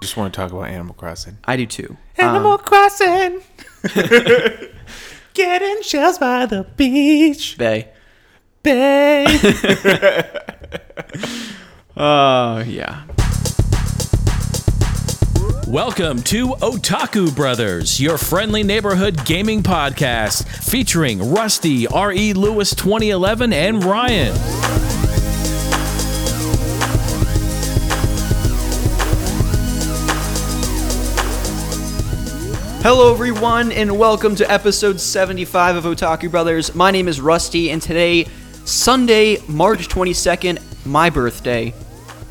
Just want to talk about Animal Crossing. I do too. Animal Crossing. Getting shells by the beach. Bay. Bay. Uh, yeah. Welcome to Otaku Brothers, your friendly neighborhood gaming podcast featuring Rusty, R.E. Lewis 2011, and Ryan. Hello, everyone, and welcome to episode 75 of Otaku Brothers. My name is Rusty, and today, Sunday, March 22nd, my birthday,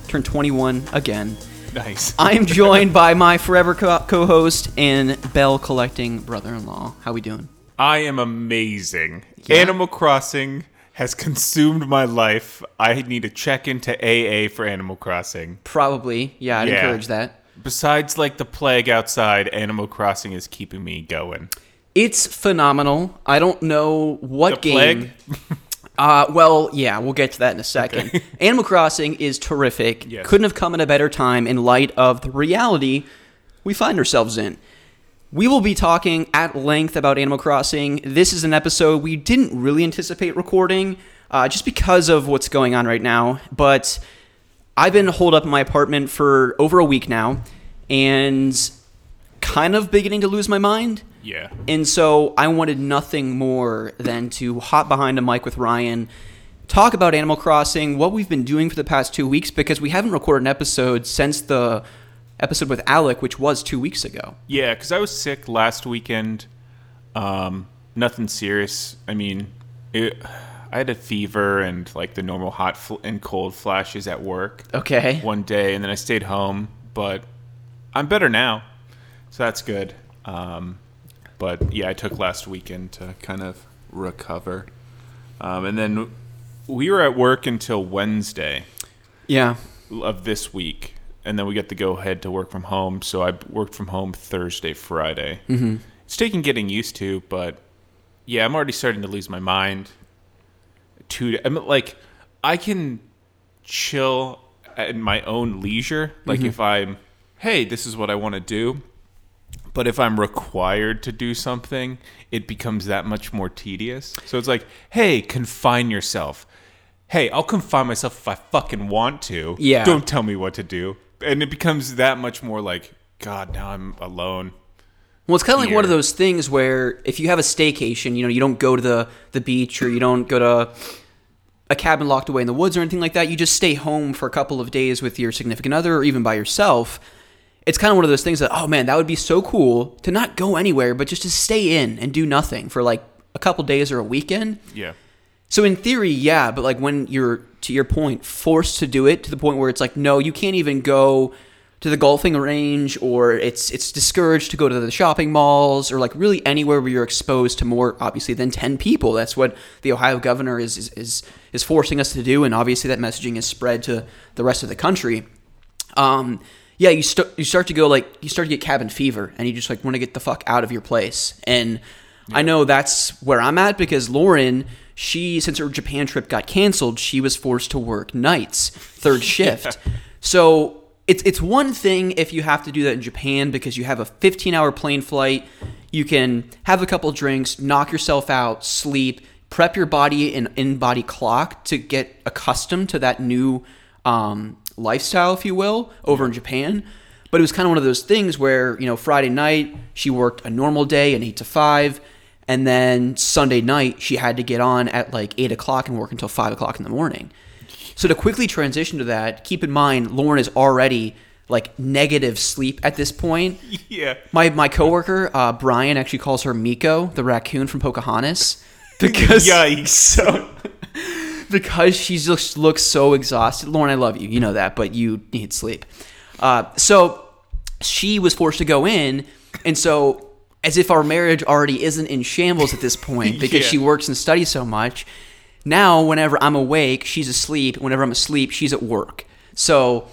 turned 21 again. nice. I am joined by my forever co- co-host and bell collecting brother-in-law. How we doing? I am amazing. Yeah? Animal Crossing has consumed my life. I need to check into AA for Animal Crossing. Probably, yeah. I'd Yeah. encourage that. Besides, like the plague outside, Animal Crossing is keeping me going. It's phenomenal. I don't know what The game. plague? Uh, well, yeah, we'll get to that in a second. Animal Crossing is terrific. Yes. Couldn't have come at a better time in light of the reality we find ourselves in. We will be talking at length about Animal Crossing. This is an episode we didn't really anticipate recording, uh, just because of what's going on right now. But I've been holed up in my apartment for over a week now, and kind of beginning to lose my mind. Yeah. And so I wanted nothing more than to hop behind a mic with Ryan, talk about Animal Crossing, what we've been doing for the past two weeks, because we haven't recorded an episode since the episode with Alec, which was two weeks ago. Yeah, because I was sick last weekend. Um, nothing serious. I mean, it, I had a fever and like the normal hot fl- and cold flashes at work Okay. one day, and then I stayed home. But I'm better now, so that's good. Um, but yeah, I took last weekend to kind of recover, um, and then we were at work until Wednesday Yeah. of this week, and then we get to go ahead to work from home. So I worked from home Thursday, Friday. Mm-hmm. It's taking getting used to, but yeah, I'm already starting to lose my mind. To I mean, like, I can chill at my own leisure. Like mm-hmm. if I'm, hey, this is what I want to do. But if I'm required to do something, it becomes that much more tedious. So it's like, hey, confine yourself. Hey, I'll confine myself if I fucking want to. Yeah. Don't tell me what to do. And it becomes that much more like, God, now I'm alone. Well, it's kind of like one of those things where if you have a staycation, you know, you don't go to the, the beach or you don't go to a cabin locked away in the woods or anything like that. You just stay home for a couple of days with your significant other or even by yourself. It's kind of one of those things that, oh man, that would be so cool to not go anywhere, but just to stay in and do nothing for like a couple days or a weekend. Yeah. So in theory, yeah, but like when you're to your point, forced to do it to the point where it's like, no, you can't even go to the golfing range or it's it's discouraged to go to the shopping malls or like really anywhere where you're exposed to more obviously than 10 people. That's what the Ohio governor is is is, is forcing us to do and obviously that messaging is spread to the rest of the country. Um yeah, you start you start to go like you start to get cabin fever and you just like want to get the fuck out of your place. And I know that's where I'm at because Lauren, she since her Japan trip got canceled, she was forced to work nights, third shift. So it's it's one thing if you have to do that in Japan because you have a 15 hour plane flight, you can have a couple drinks, knock yourself out, sleep, prep your body and in body clock to get accustomed to that new um, lifestyle, if you will, over in Japan. But it was kind of one of those things where, you know, Friday night, she worked a normal day, an 8 to 5. And then Sunday night, she had to get on at like 8 o'clock and work until 5 o'clock in the morning. So to quickly transition to that, keep in mind, Lauren is already like negative sleep at this point. Yeah. My my coworker uh, Brian actually calls her Meeko, the raccoon from Pocahontas, because Yikes. so because she just looks so exhausted. Lauren, I love you, you know that, but you need sleep. Uh, so she was forced to go in, and so as if our marriage already isn't in shambles at this point because Yeah. she works and studies so much. Now, whenever I'm awake, she's asleep. Whenever I'm asleep, she's at work. So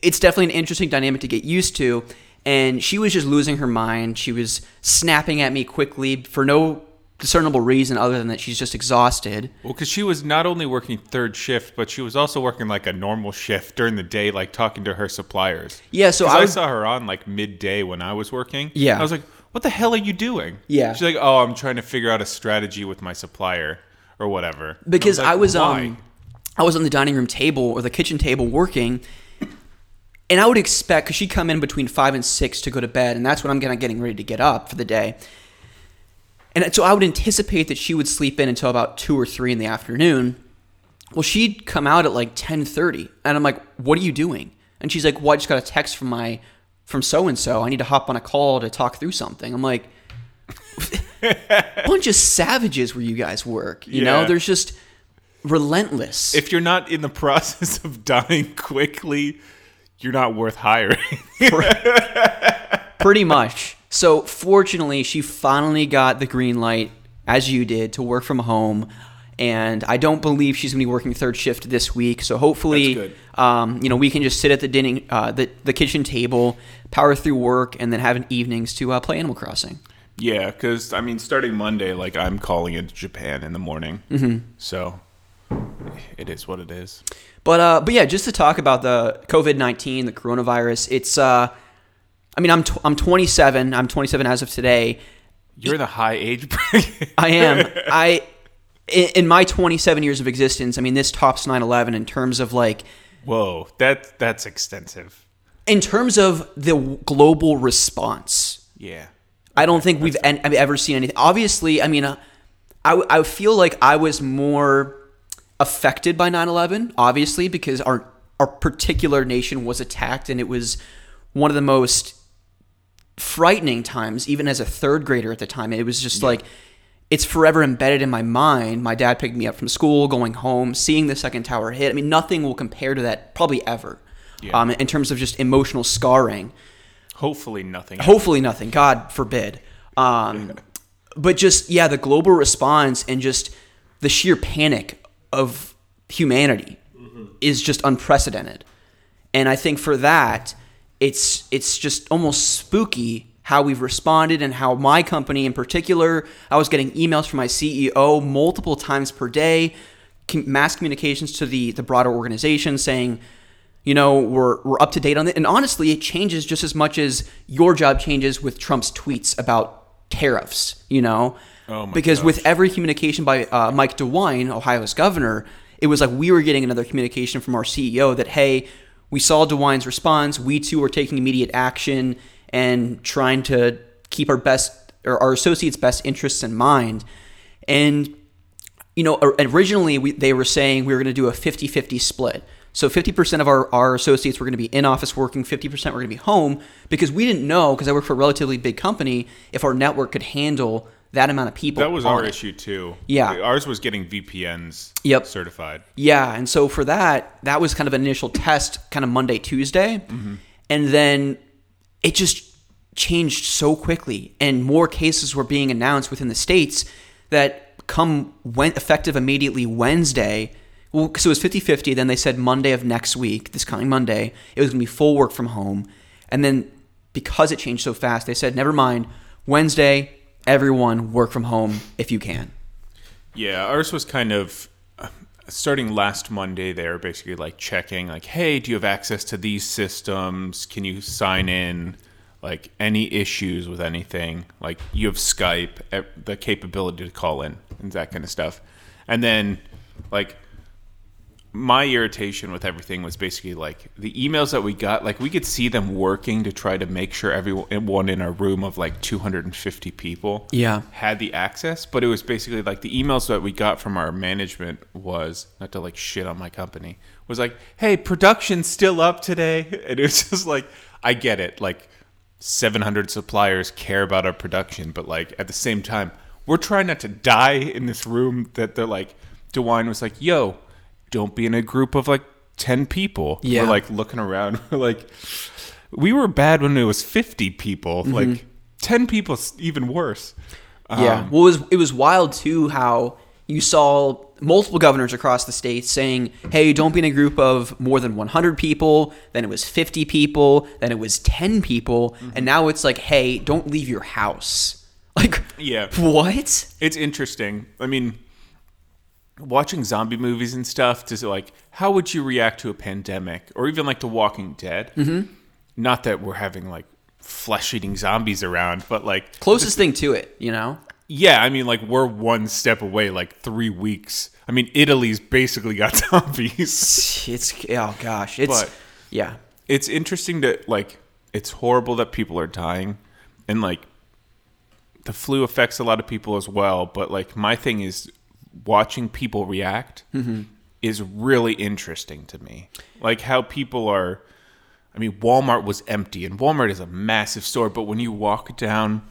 it's definitely an interesting dynamic to get used to. And she was just losing her mind. She was snapping at me quickly for no discernible reason other than that she's just exhausted. Well, because she was not only working third shift, but she was also working like a normal shift during the day, like talking to her suppliers. Yeah, so I I, saw her on like midday when I was working. Yeah. I was like, "What the hell are you doing?" Yeah. She's like, "Oh, I'm trying to figure out a strategy with my supplier or whatever." Because like, I was um I was on the dining room table or the kitchen table working, and I would expect because she'd come in between five and six to go to bed, and that's when I'm kind of getting ready to get up for the day. And so I would anticipate that she would sleep in until about two or three in the afternoon. Well, she'd come out at like ten thirty, and I'm like, "What are you doing?" And she's like, "Well, I just got a text from my from so and so. I need to hop on a call to talk through something." I'm like, bunch of savages where you guys work. You know, there's just relentless. if you're not in the process of dying quickly, you're not worth hiring. pretty much. So fortunately, she finally got the green light, as you did, to work from home. And I don't believe she's going to be working third shift this week. So hopefully, Um, you know, we can just sit at the dining, uh, the the kitchen table, power through work, and then have an evenings to uh, play Animal Crossing. Yeah, because I mean, starting Monday, like I'm calling into Japan in the morning. Mm-hmm. So it is what it is. But uh, but yeah, just to talk about the COVID nineteen, the coronavirus. It's uh, I mean, I'm I'm 27. I'm 27 as of today. You're the high age bracket. I am. I in, in my 27 years of existence, I mean, this tops 9/11 in terms of like Whoa, that that's extensive. in terms of the global response. Yeah. I don't think we've en- I've ever seen anything. Obviously, I mean, uh, I, w- I feel like I was more affected by 9/11, obviously, because our our particular nation was attacked, and it was one of the most frightening times, even as a third grader at the time. It was just like it's forever embedded in my mind. My dad picked me up from school, going home, seeing the second tower hit. I mean, nothing will compare to that, probably ever, Yeah. um, in terms of just emotional scarring. Hopefully nothing. Hopefully nothing. God forbid. Um, but just yeah, the global response and just the sheer panic of humanity is just unprecedented. And I think for that, it's it's just almost spooky how we've responded and how my company in particular, I was getting emails from my CEO multiple times per day, mass communications to the the broader organization saying, you know, we're we're up to date on it. And honestly, it changes just as much as your job changes with Trump's tweets about tariffs. You know, Oh my because with every communication by uh, Mike DeWine, Ohio's governor, it was like we were getting another communication from our CEO that hey, we saw DeWine's response. We too are taking immediate action and trying to keep our best or our associates' best interests in mind. And you know, originally we, they were saying we were going to do a 50-50 split. So 50% of our, our associates were going to be in office working, 50% were going to be home because we didn't know, because I work for a relatively big company, if our network could handle that amount of people. That was our it. issue too. Yeah. Ours was getting VPNs Yep. certified. Yeah, and so for that, that was kind of an initial test, kind of Monday, Tuesday, mm-hmm. and then it just changed so quickly, and more cases were being announced within the states that come went effective immediately Wednesday. Well, because it was 50-50, then they said Monday of next week, this coming Monday, it was going to be full work from home, and then because it changed so fast, they said never mind, Wednesday, everyone work from home if you can. Yeah, ours was kind of uh, starting last Monday. They were basically like checking, like, "Hey, do you have access to these systems? Can you sign in? Like, any issues with anything? Like, you have Skype, eh, the capability to call in, and that kind of stuff." And then, like, my irritation with everything was basically like the emails that we got like we could see them working to try to make sure everyone in a room of like 250 people Yeah. had the access. But it was basically like the emails that we got from our management was not to like shit on my company was like hey production's still up today. And it was just like i get it. Like 700 suppliers care about our production but like at the same time we're trying not to die in this room that they're like DeWine was like yo don't be in a group of like 10 people Yeah. we're like looking around we're like we were bad when it was 50 people Mm-hmm. like 10 people, even worse Yeah. Um, well, it was it was wild too how you saw multiple governors across the state saying, "Hey, don't be in a group of more than 100 people." Then it was 50 people. Then it was 10 people, Mm-hmm. and now it's like, "Hey, don't leave your house." Like, Yeah. what? It's interesting. I mean, watching zombie movies and stuff to like, how would you react to a pandemic or even like The Walking Dead? Mm-hmm. Not that we're having like flesh eating zombies around, but like, Closest thing to it, you know? yeah, I mean, like we're one step away, like three weeks. I mean, Italy's basically got zombies. It's oh gosh, it's But- yeah. it's interesting to like, it's horrible that people are dying, and like, the flu affects a lot of people as well. But like, my thing is watching people react mm-hmm. is really interesting to me. Like how people are. I mean, Walmart was empty, and Walmart is a massive store. But when you walk down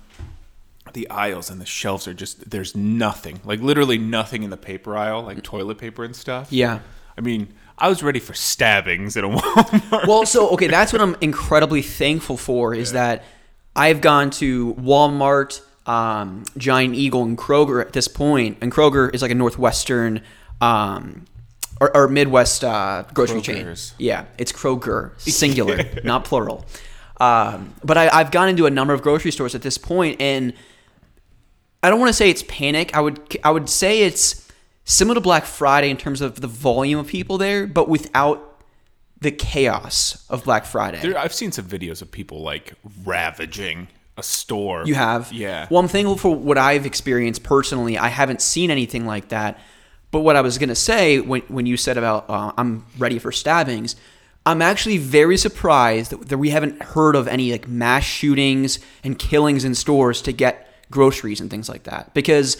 the aisles and the shelves are just there's nothing, like literally nothing in the paper aisle, like toilet paper and stuff. Yeah. I mean, I was ready for stabbings at a Walmart. Well, so okay, that's what I'm incredibly thankful for is that I've gone to Walmart, um, Giant Eagle, and Kroger at this point, and Kroger is like a northwestern um, or, or Midwest uh, grocery Kroger's. chain. Yeah, it's Kroger, singular, not plural. Um, but I, I've gone into a number of grocery stores at this point, and I don't want to say it's panic. I would I would say it's similar to Black Friday in terms of the volume of people there, but without the chaos of Black Friday. There, I've seen some videos of people like ravaging a store. you have, yeah. Well, I'm thankful for what I've experienced personally. I haven't seen anything like that. But what I was gonna say when when you said about uh, I'm ready for stabbings, I'm actually very surprised that, that we haven't heard of any like mass shootings and killings in stores to get groceries and things like that. Because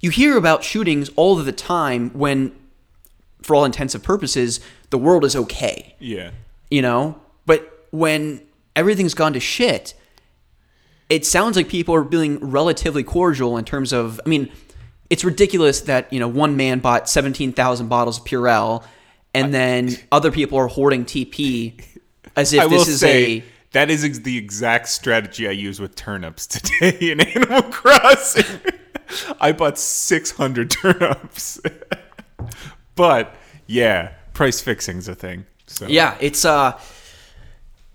you hear about shootings all of the time when, for all intensive purposes, the world is okay yeah. you know but when everything's gone to shit it sounds like people are being relatively cordial in terms of i mean it's ridiculous that you know one man bought 17,000 bottles of Purell and then other people are hoarding TP as if this is say a that is the exact strategy I use with turnips today in Animal Crossing. I bought 600 turnips. but yeah, price fixing's a thing. So Yeah, it's uh,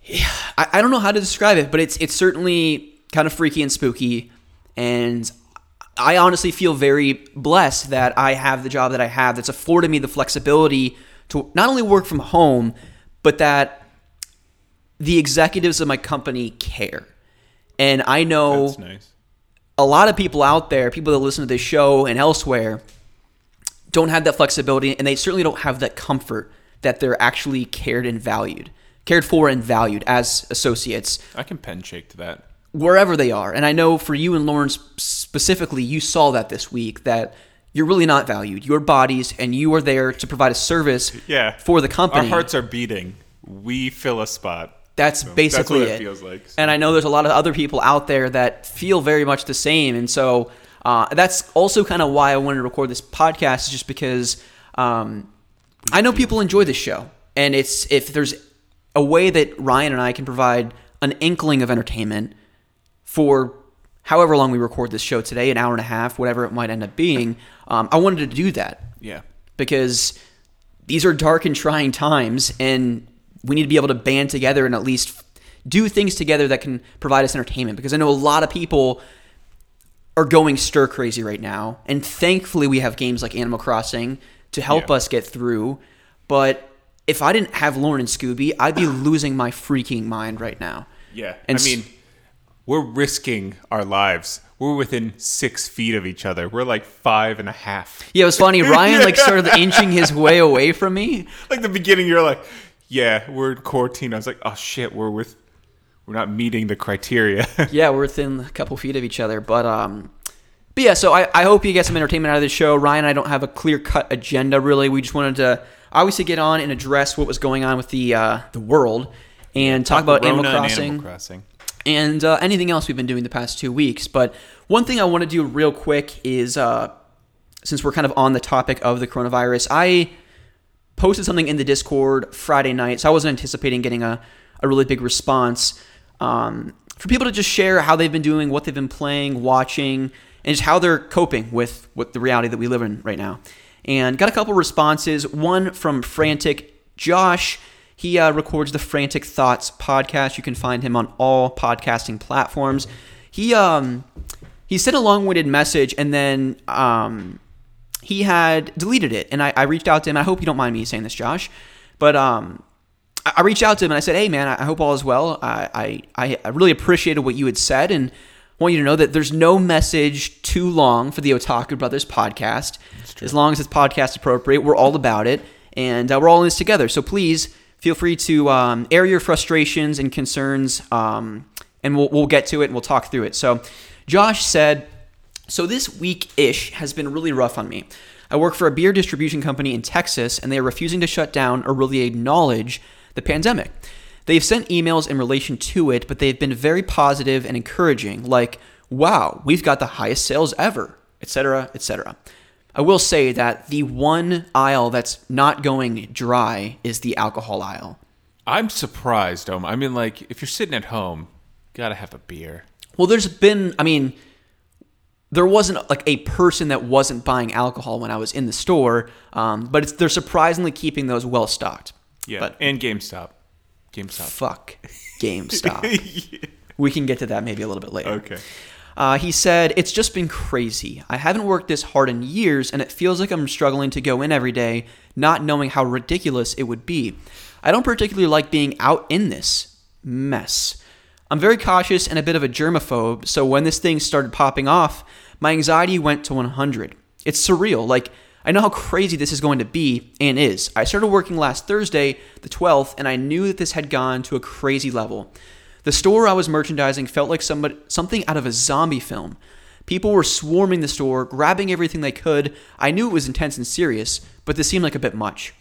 I, I don't know how to describe it, but it's it's certainly kind of freaky and spooky, and I honestly feel very blessed that I have the job that I have that's afforded me the flexibility to not only work from home, but that the executives of my company care, and I know that's nice. a lot of people out there, people that listen to this show and elsewhere, don't have that flexibility and they certainly don't have that comfort that they're actually cared and valued, cared for and valued as associates I can pen shake to that. Wherever they are. And I know for you and Lauren specifically, you saw that this week that you're really not valued. Your bodies and you are there to provide a service Yeah. for the company. Our hearts are beating. We fill a spot. That's So basically that's what it. it feels like. And I know there's a lot of other people out there that feel very much the same. And so uh, that's also kind of why I wanted to record this podcast, is just because um, I know people enjoy this show. And it's if there's a way that Ryan and I can provide an inkling of entertainment for however long we record this show today, an hour and a half, whatever it might end up being, um, I wanted to do that Yeah. because these are dark and trying times and we need to be able to band together and at least do things together that can provide us entertainment because I know a lot of people are going stir crazy right now and thankfully we have games like Animal Crossing to help Yeah. us get through but if I didn't have Lauren and Scooby I'd be losing my freaking mind right now Yeah. And I mean, we're risking our lives. We're within six feet of each other. We're like five and a half. yeah it was funny Ryan like started inching his way away from me Like the beginning, you're like, yeah, we're in quarantine. I was like, oh shit, we're with, we're not meeting the criteria. yeah, we're within a couple feet of each other. But um, but yeah. So I, I hope you get some entertainment out of this show. Ryan, and I don't have a clear cut agenda really. We just wanted to obviously get on and address what was going on with the uh, the world and talk about Corona Animal Crossing Animal Crossing. And uh, anything else we've been doing the past two weeks. But one thing I want to do real quick is uh, since we're kind of on the topic of the coronavirus, I posted something in the Discord Friday night, so I wasn't anticipating getting a, a really big response. Um, for people to just share how they've been doing, what they've been playing, watching, and just how they're coping with, with the reality that we live in right now. And got a couple responses. One from Frantic Josh. He uh, records the Frantic Thoughts podcast. You can find him on all podcasting platforms. He um, he sent a long-winded message, and then um, he had deleted it. And I, I reached out to him. I hope you don't mind me saying this, Josh, but um, I I reached out to him and I said, "Hey, man, I hope all is well. I, I, I really appreciated what you had said, and want you to know that there's no message too long for the Otaku Brothers podcast. As long as it's podcast appropriate, we're all about it, and uh, we're all in this together. So please feel free to um, air your frustrations and concerns, um, and we'll, we'll get to it and we'll talk through it. So Josh said, so this week ish has been really rough on me. I work for a beer distribution company in Texas, and they are refusing to shut down or really acknowledge the pandemic. They've sent emails in relation to it, but they've been very positive and encouraging, like, wow, we've got the highest sales ever, etc., etc. I will say that the one aisle that's not going dry is the alcohol aisle. I'm surprised, Dom. I mean, like, if you're sitting at home, gotta have a beer. Well, there's been, I mean, there wasn't like a person that wasn't buying alcohol when I was in the store, um, but it's, they're surprisingly keeping those well stocked. Yeah, But and GameStop. GameStop. fuck GameStop. we can get to that maybe a little bit later. Okay. Uh, he said, It's just been crazy. I haven't worked this hard in years, and it feels like I'm struggling to go in every day, not knowing how ridiculous it would be. I don't particularly like being out in this mess. I'm very cautious and a bit of a germaphobe, so when this thing started popping off, my anxiety went to 100. It's surreal. Like, I know how crazy this is going to be, and is. I started working last Thursday, the 12th, and I knew that this had gone to a crazy level. The store I was merchandising felt like somebody, something out of a zombie film. People were swarming the store, grabbing everything they could. I knew it was intense and serious, but this seemed like a bit much.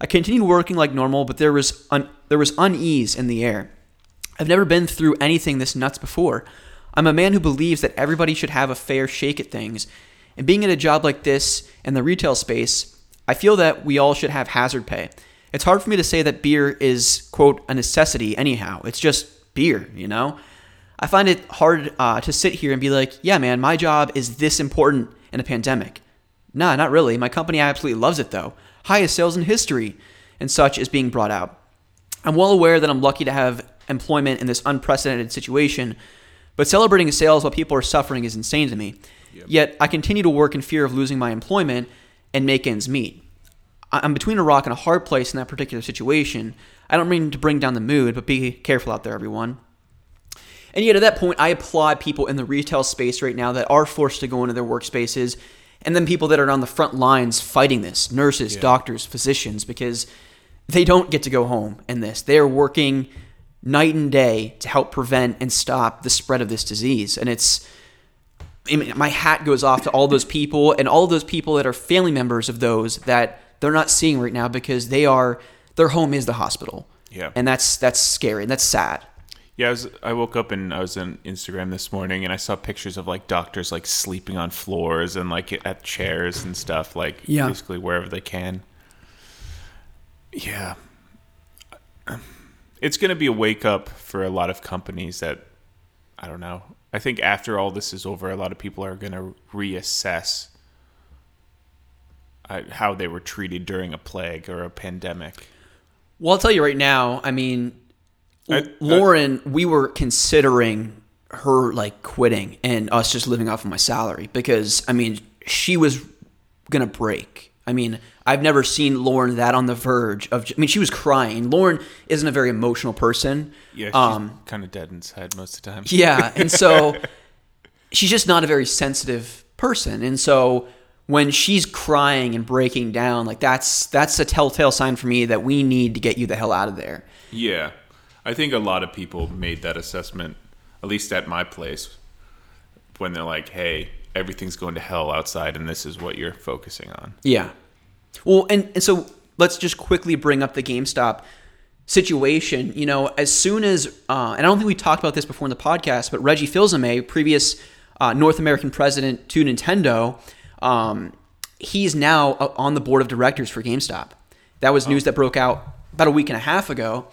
I continued working like normal, but there was un- there was unease in the air. I've never been through anything this nuts before. I'm a man who believes that everybody should have a fair shake at things. And being in a job like this in the retail space, I feel that we all should have hazard pay. It's hard for me to say that beer is, quote, a necessity anyhow. It's just beer, you know? I find it hard uh, to sit here and be like, yeah, man, my job is this important in a pandemic. Nah, not really. My company absolutely loves it though. Highest sales in history and such is being brought out. I'm well aware that I'm lucky to have employment in this unprecedented situation, but celebrating sales while people are suffering is insane to me. Yet I continue to work in fear of losing my employment and make ends meet. I'm between a rock and a hard place in that particular situation. I don't mean to bring down the mood, but be careful out there, everyone. And yet, at that point, I applaud people in the retail space right now that are forced to go into their workspaces, and then people that are on the front lines fighting this nurses, doctors, physicians, because they don't get to go home in this. They are working night and day to help prevent and stop the spread of this disease. And it's, I mean, my hat goes off to all those people and all those people that are family members of those that they're not seeing right now because they are, their home is the hospital. Yeah. And that's, that's scary and that's sad. Yeah, I, was, I woke up and I was on Instagram this morning and I saw pictures of like doctors like sleeping on floors and like at chairs and stuff, like Yeah. basically wherever they can. Yeah. It's going to be a wake up for a lot of companies that, I don't know. I think after all this is over, a lot of people are going to reassess uh, how they were treated during a plague or a pandemic. Well, I'll tell you right now. I mean, I- I- Lauren, we were considering her like quitting and us just living off of my salary because I mean, she was gonna break. I mean, I've never seen Lauren that on the verge of. I mean, she was crying. Lauren isn't a very emotional person. Yeah, she's Um, kind of dead inside most of the time. Yeah, and so she's just not a very sensitive person, and so when she's crying and breaking down, like that's that's a telltale sign for me that we need to get you the hell out of there. Yeah. I think a lot of people made that assessment, at least at my place, when they're like, hey, everything's going to hell outside and this is what you're focusing on. Yeah. Well, and, and so let's just quickly bring up the GameStop situation. You know, as soon as, uh, and I don't think we talked about this before in the podcast, but Reggie Fils-Aimé, previous uh, North American president to Nintendo, um, he's now uh, on the board of directors for GameStop. That was news that broke out about a week and a half ago.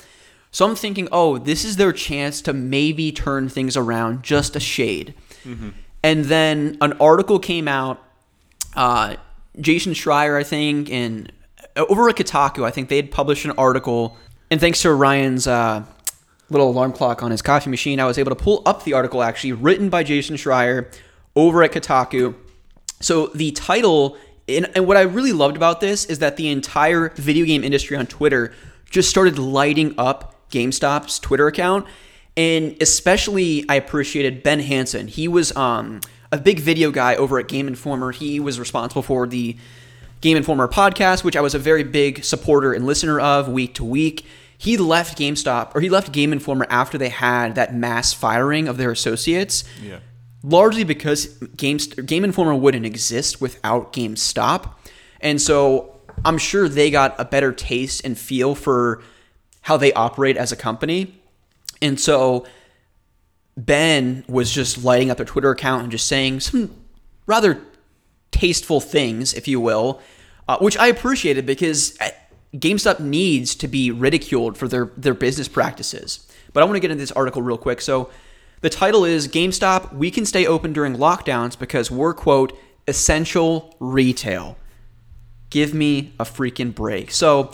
So I'm thinking, oh, this is their chance to maybe turn things around just a shade. And then an article came out uh, Jason Schreier, I think, and over at Kotaku, I think they had published an article. And thanks to Ryan's uh, little alarm clock on his coffee machine, I was able to pull up the article actually written by Jason Schreier over at Kotaku. So the title, and, and what I really loved about this is that the entire video game industry on Twitter just started lighting up GameStop's Twitter account. And especially, I appreciated Ben Hansen. He was um, a big video guy over at Game Informer. He was responsible for the Game Informer podcast, which I was a very big supporter and listener of week to week. He left GameStop or he left Game Informer after they had that mass firing of their associates. Yeah. Largely because Game, Game Informer wouldn't exist without GameStop. And so I'm sure they got a better taste and feel for how they operate as a company. And so Ben was just lighting up their Twitter account and just saying some rather tasteful things, if you will, uh, which I appreciated because uh, GameStop needs to be ridiculed for their, their business practices. But I want to get into this article real quick. So the title is GameStop, we can stay open during lockdowns because we're, quote, essential retail. Give me a freaking break. So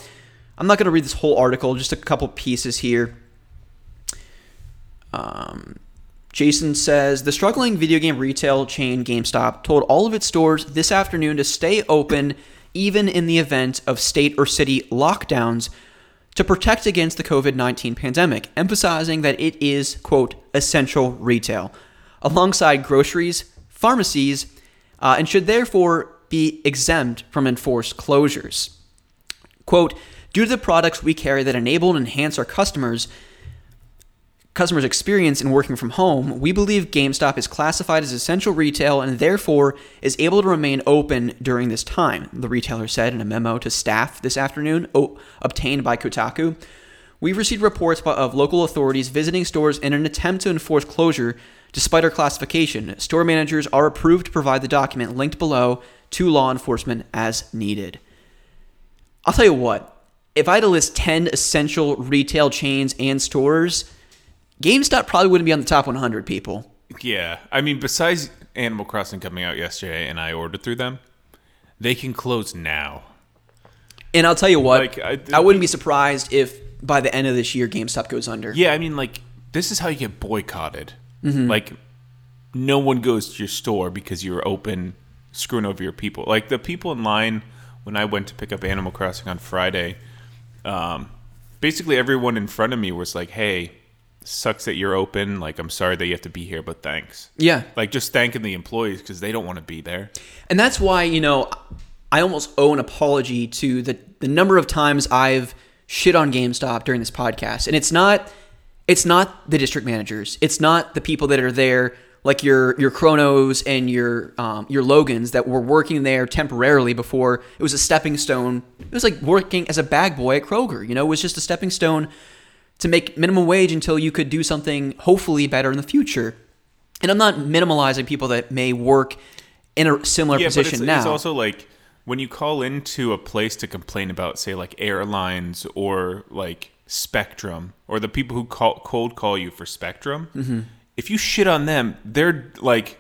I'm not going to read this whole article, just a couple pieces here. Um, Jason says the struggling video game retail chain GameStop told all of its stores this afternoon to stay open even in the event of state or city lockdowns to protect against the COVID 19 pandemic, emphasizing that it is, quote, essential retail, alongside groceries, pharmacies, uh, and should therefore be exempt from enforced closures. Quote, due to the products we carry that enable and enhance our customers' customers' experience in working from home, we believe GameStop is classified as essential retail and therefore is able to remain open during this time, the retailer said in a memo to staff this afternoon, o- obtained by Kotaku. We've received reports of local authorities visiting stores in an attempt to enforce closure despite our classification. Store managers are approved to provide the document linked below to law enforcement as needed. I'll tell you what, if I had to list 10 essential retail chains and stores, GameStop probably wouldn't be on the top 100 people. Yeah, I mean, besides Animal Crossing coming out yesterday, and I ordered through them, they can close now. And I'll tell you what, Like, I- I, wouldn't be surprised if by the end of this year GameStop goes under. Yeah, I mean, like this is how you get boycotted. Mm-hmm. Like, no one goes to your store because you're open, screwing over your people. Like the people in line when I went to pick up Animal Crossing on Friday. Um, basically, everyone in front of me was like, "Hey, sucks that you're open. Like, I'm sorry that you have to be here, but thanks." Yeah. Like just thanking the employees because they don't want to be there. And that's why, you know, I almost owe an apology to the, the number of times I've shit on GameStop during this podcast. And it's not it's not the district managers. It's not the people that are there like your your Chronos and your um, your Logans that were working there temporarily before it was a stepping stone. It was like working as a bag boy at Kroger. You know, it was just a stepping stone to make minimum wage until you could do something hopefully better in the future. And I'm not minimalizing people that may work in a similar yeah, position but it's, now. it's also like when you call into a place to complain about, say, like airlines or like Spectrum or the people who call cold call you for Spectrum. Mm-hmm. If you shit on them, they're like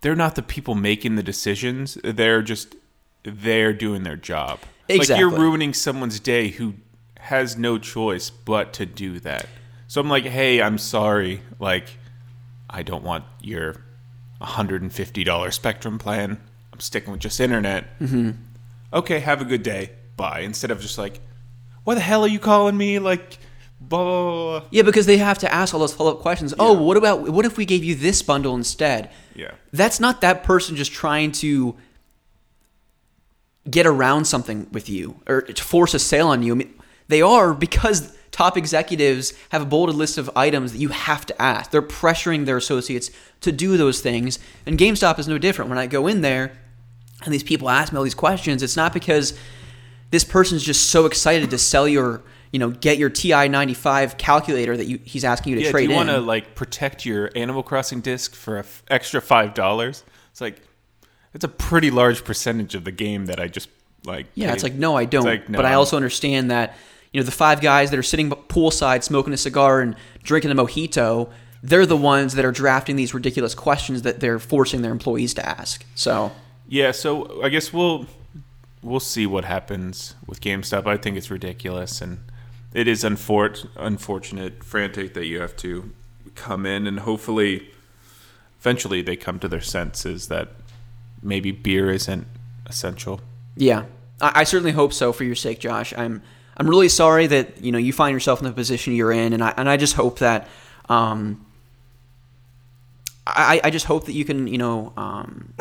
they're not the people making the decisions. They're just they're doing their job. Like Exactly. you're ruining someone's day who has no choice but to do that. So I'm like, hey, I'm sorry. Like, I don't want your $150 Spectrum plan. I'm sticking with just internet. Mm-hmm. Okay, have a good day. Bye. Instead of just like, why the hell are you calling me? Like, blah, blah, blah, yeah, because they have to ask all those follow up questions. Oh, what about what if we gave you this bundle instead? Yeah. That's not that person just trying to get around something with you or to force a sale on you. I mean, they are because top executives have a bolded list of items that you have to ask. They're pressuring their associates to do those things. And GameStop is no different. When I go in there and these people ask me all these questions, it's not because this person's just so excited to sell your, you know, get your TI 95 calculator that you, he's asking you to Yeah, do trade you want to like protect your Animal Crossing disc for a f- extra five dollars? It's like it's a pretty large percentage of the game that I just like. Yeah, paid. it's like no, I don't. like, no, but I also understand that you know the five guys that are sitting poolside smoking a cigar and drinking a mojito, they're the ones that are drafting these ridiculous questions that they're forcing their employees to ask. So Yeah, so I guess we'll we'll see what happens with GameStop. I think it's ridiculous, and it is unfort- unfortunate, frantic that you have to come in and hopefully eventually they come to their senses that maybe beer isn't essential. Yeah, I, I certainly hope so for your sake, Josh. I'm I'm really sorry that you know you find yourself in the position you're in, and I and I just hope that um, I I just hope that you can you know um,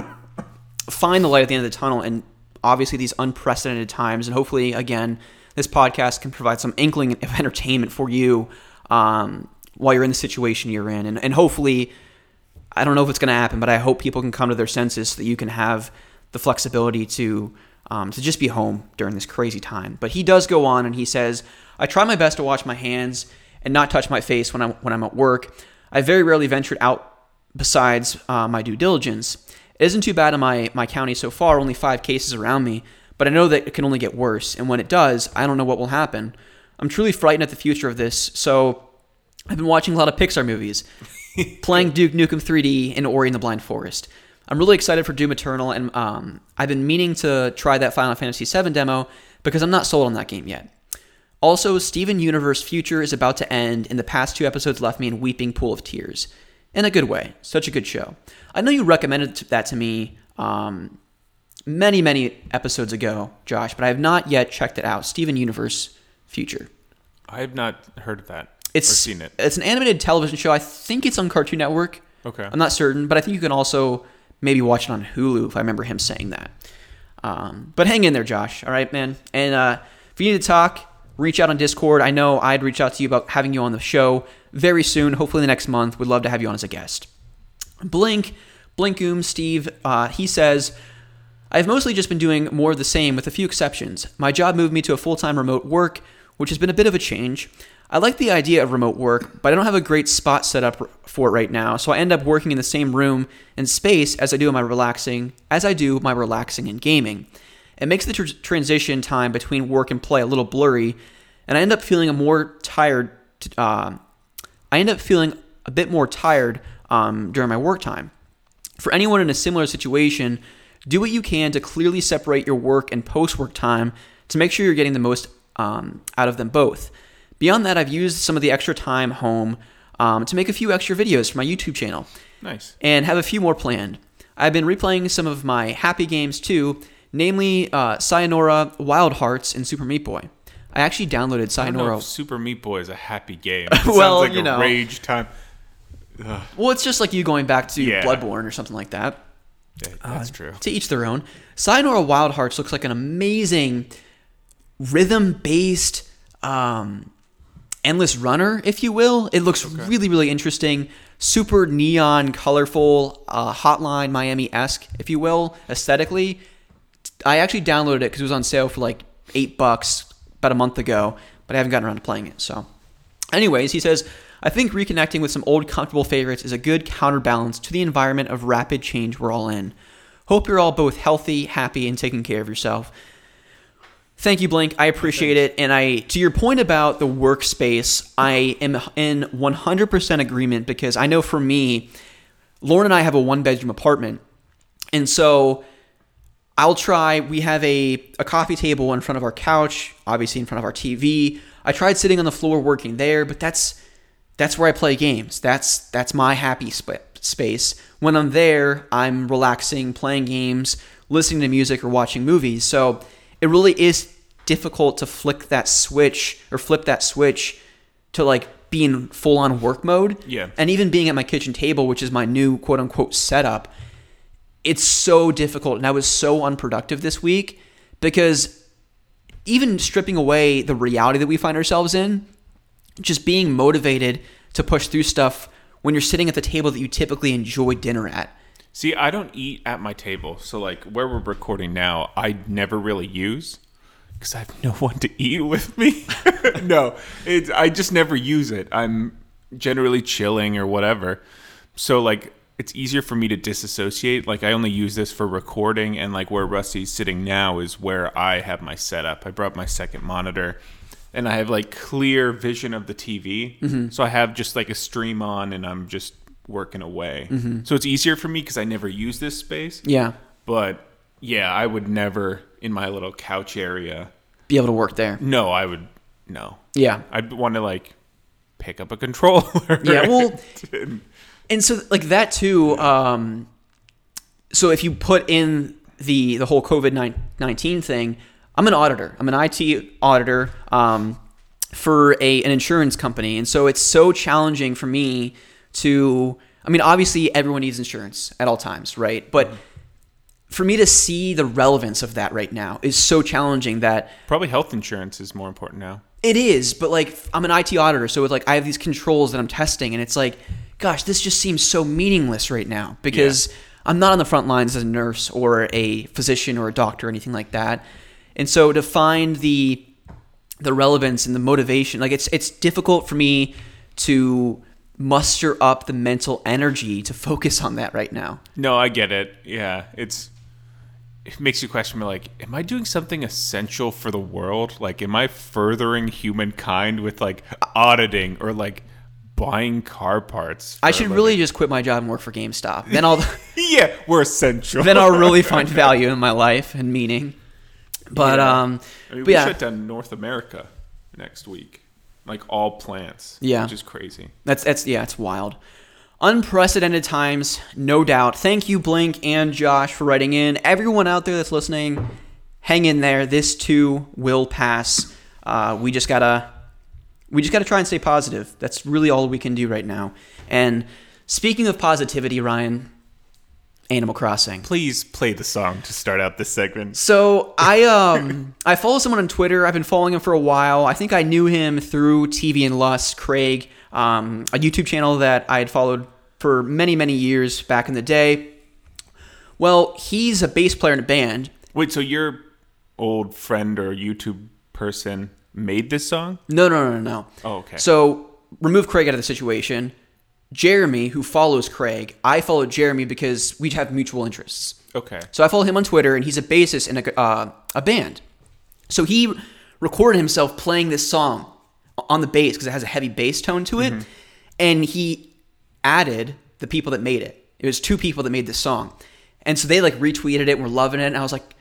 find the light at the end of the tunnel, and obviously these unprecedented times, and hopefully again this podcast can provide some inkling of entertainment for you um, while you're in the situation you're in, and and hopefully. I don't know if it's going to happen, but I hope people can come to their senses so that you can have the flexibility to um, to just be home during this crazy time. But he does go on and he says, "I try my best to wash my hands and not touch my face when I'm when I'm at work. I very rarely ventured out besides uh, my due diligence. It isn't too bad in my my county so far, only five cases around me, but I know that it can only get worse. And when it does, I don't know what will happen. I'm truly frightened at the future of this. So." I've been watching a lot of Pixar movies, playing Duke Nukem 3D and Ori and the Blind Forest. I'm really excited for Doom Eternal, and um, I've been meaning to try that Final Fantasy VII demo because I'm not sold on that game yet. Also, Steven Universe Future is about to end, and the past two episodes left me in weeping pool of tears. In a good way. Such a good show. I know you recommended that to me um, many, many episodes ago, Josh, but I have not yet checked it out. Steven Universe Future. I have not heard of that It's seen it. It's an animated television show. I think it's on Cartoon Network. Okay. I'm not certain, but I think you can also maybe watch it on Hulu if I remember him saying that. Um, but hang in there, Josh. All right, man. And uh, if you need to talk, reach out on Discord. I know I'd reach out to you about having you on the show very soon. Hopefully, the next month. Would love to have you on as a guest. Blink, Blinkoom, Steve. Uh, he says. I've mostly just been doing more of the same with a few exceptions. My job moved me to a full time remote work, which has been a bit of a change. I like the idea of remote work, but I don't have a great spot set up for it right now, so I end up working in the same room and space as I do my relaxing, as I do my relaxing and gaming. It makes the tr- transition time between work and play a little blurry, and I end up feeling a more tired. Uh, I end up feeling a bit more tired um, during my work time. For anyone in a similar situation, do what you can to clearly separate your work and post work time to make sure you're getting the most um, out of them both. Beyond that, I've used some of the extra time home um, to make a few extra videos for my YouTube channel Nice. and have a few more planned. I've been replaying some of my happy games too, namely uh, Sayonara, Wild Hearts, and Super Meat Boy. I actually downloaded I don't know Sayonara. Super Meat Boy is a happy game. It Well, sounds like you a know. rage time. Well, it's just like you going back to Yeah. Bloodborne or something like that. Yeah, that's true. To each their own. Sayonara Wild Hearts looks like an amazing rhythm based um, endless runner, if you will. It looks really, really interesting. Super neon, colorful, uh, Hotline Miami esque, if you will, aesthetically. I actually downloaded it because it was on sale for like eight bucks about a month ago, but I haven't gotten around to playing it. So, anyways, he says, I think reconnecting with some old comfortable favorites is a good counterbalance to the environment of rapid change we're all in. Hope you're all both healthy, happy, and taking care of yourself. Thank you, Blink. I appreciate it. And I, to your point about the workspace, I am in 100% agreement because I know for me, Lauren and I have a one bedroom apartment. And so I'll try, we have a, a coffee table in front of our couch, obviously in front of our TV. I tried sitting on the floor working there, but that's that's where I play games. That's that's my happy sp- space. When I'm there, I'm relaxing, playing games, listening to music or watching movies. So it really is difficult to flick that switch or flip that switch to like being full on work mode. Yeah. And even being at my kitchen table, which is my new quote unquote setup, it's so difficult and I was so unproductive this week because even stripping away the reality that we find ourselves in, just being motivated to push through stuff when you're sitting at the table that you typically enjoy dinner at. See, I don't eat at my table. So, like, where we're recording now, I never really use because I have no one to eat with me. no, it's, I just never use it. I'm generally chilling or whatever. So, like, it's easier for me to disassociate. Like, I only use this for recording, and, like, where Rusty's sitting now is where I have my setup. I brought my second monitor. And I have like clear vision of the TV, mm-hmm. so I have just like a stream on, and I'm just working away. So it's easier for me because I never use this space. Yeah. But yeah, I would never in my little couch area. Be able to work there. No, I would no. Yeah. I'd want to like pick up a controller. Yeah, well- and- and so like that too. Um, so if you put in the the whole COVID nineteen thing, I'm an auditor. I'm an IT auditor um, for a an insurance company, and so it's so challenging for me to. I mean, obviously, everyone needs insurance at all times, right? But mm-hmm. for me to see the relevance of that right now is so challenging that Probably health insurance is more important now. it is, but like I'm an IT auditor, so it's like I have these controls that I'm testing, and it's like, gosh, this just seems so meaningless right now because I'm not on the front lines as a nurse or a physician or a doctor or anything like that. And so to find the the relevance and the motivation, like it's it's difficult for me to muster up the mental energy to focus on that right now. No, I get it. Yeah, it's it makes you question me like, am I doing something essential for the world? Like, am I furthering humankind with like auditing or like buying car parts? I should really just quit my job and work for GameStop. Then I'll yeah, we're essential. then I'll really find value in my life and meaning. But Yeah. um, I mean, we yeah, shut down North America next week, like all plants. Yeah. which is crazy. that's that's yeah, it's wild. Unprecedented times, no doubt. Thank you, Blink and Josh, for writing in. Everyone out there that's listening, hang in there. This too will pass. Uh, we just gotta we just gotta try and stay positive. That's really all we can do right now. And speaking of positivity, Ryan, Animal Crossing. Please play the song to start out this segment. So I um I follow someone on Twitter. I've been following him for a while. I think I knew him through TV and Lust, Craig, um, a YouTube channel that I had followed for many many years back in the day. Well, he's a bass player in a band. Wait, so your old friend or YouTube person made this song? No, no, no, no, no. Oh, okay. So remove Craig out of the situation. Jeremy, who follows Craig, I follow Jeremy because we have mutual interests. Okay. So I follow him on Twitter, and he's a bassist in a, uh, a band. So he recorded himself playing this song on the bass because it has a heavy bass tone to it, and he added the people that made it. It was two people that made this song, and so they like retweeted it and were loving it. And I was like,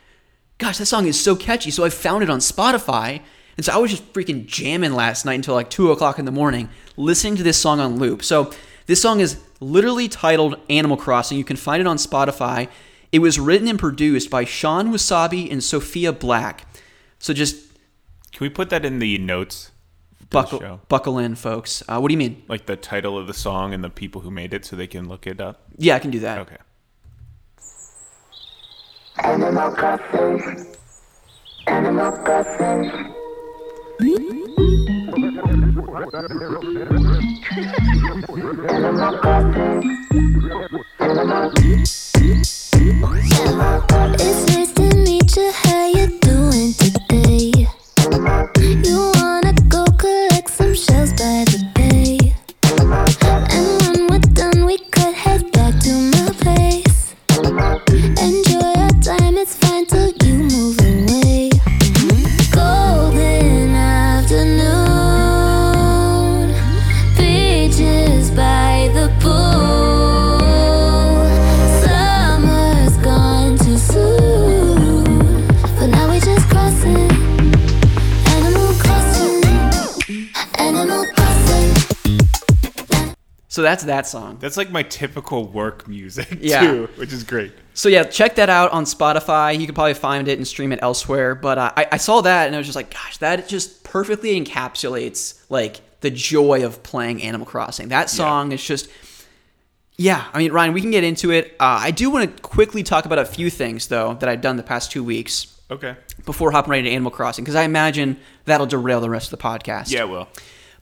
"Gosh, that song is so catchy!" So I found it on Spotify, and so I was just freaking jamming last night until like two o'clock in the morning, listening to this song on loop. So this song is literally titled Animal Crossing. You can find it on Spotify. It was written and produced by Shawn Wasabi and Sophia Black. So just Can we put that in the notes? for the buckle buckle in, folks. Uh, what do you mean? Like the title of the song and the people who made it so they can look it up? Yeah, I can do that. Okay. Animal Crossing. Animal Crossing. It's nice to meet you. How you doing today? You So that's that song. That's like my typical work music Yeah. too, which is great. So yeah, check that out on Spotify. You can probably find it and stream it elsewhere. But uh, I, I saw that and I was just like, gosh, that just perfectly encapsulates like the joy of playing Animal Crossing. That song is just, yeah. I mean, Ryan, we can get into it. Uh, I do want to quickly talk about a few things though that I've done the past two weeks Okay. before hopping right into Animal Crossing because I imagine that'll derail the rest of the podcast. Yeah, it will.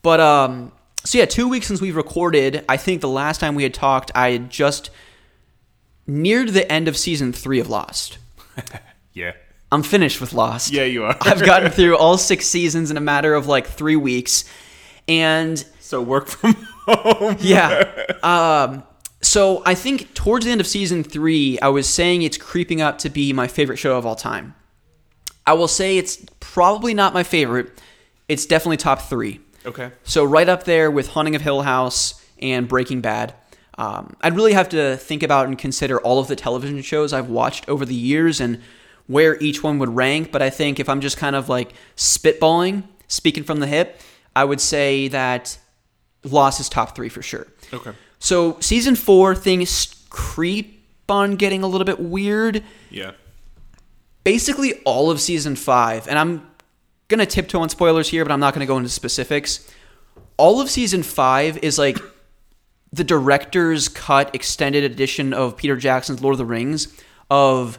But um, so yeah, two weeks since we've recorded. I think the last time we had talked, I had just neared the end of season three of Lost. Yeah. I'm finished with Lost. Yeah, you are. I've gotten through all six seasons in a matter of like three weeks, and so work from home. yeah. Um, so I think towards the end of season three, I was saying it's creeping up to be my favorite show of all time. I will say it's probably not my favorite. It's definitely top three. Okay. So right up there with Haunting of Hill House and Breaking Bad. Um, I'd really have to think about and consider all of the television shows I've watched over the years and where each one would rank. But I think if I'm just kind of like spitballing, speaking from the hip, I would say that Lost is top three for sure. Okay. So season four things creep on getting a little bit weird. Yeah. Basically, all of season five, and I'm gonna tiptoe on spoilers here, but I'm not gonna go into specifics. All of season five is like the director's cut extended edition of Peter Jackson's Lord of the Rings of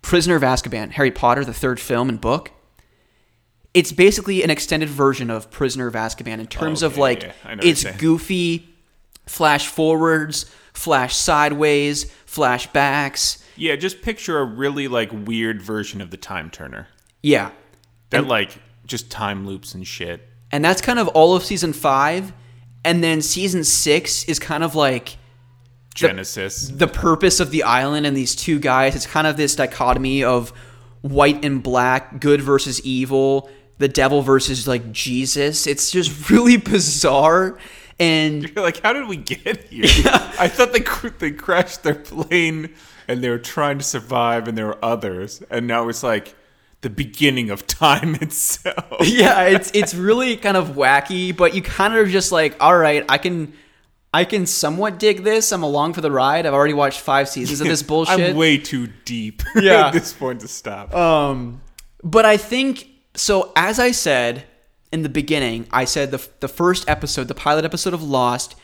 Prisoner of Azkaban, Harry Potter, the third film and book. It's basically an extended version of Prisoner of Azkaban in terms of like yeah, I know what it's goofy, flash forwards, flash sideways, flashbacks. Yeah, just picture a really like weird version of the time turner. Yeah. That like just time loops and shit. And that's kind of all of season five. And then season six is kind of like Genesis. the purpose of the island and these two guys. It's kind of this dichotomy of white and black, good versus evil, the devil versus like Jesus. It's just really bizarre. And You're like, how did we get here? I thought they cr- they crashed their plane and they were trying to survive, and there were others, and now it's like the beginning of time itself. yeah, it's it's really kind of wacky, but you kind of just like, all right, I can I can somewhat dig this. I'm along for the ride. I've already watched five seasons of this bullshit. I'm way too deep Yeah. at this point to stop. Um, but I think so. As I said in the beginning, I said the the first episode, the pilot episode of Lost,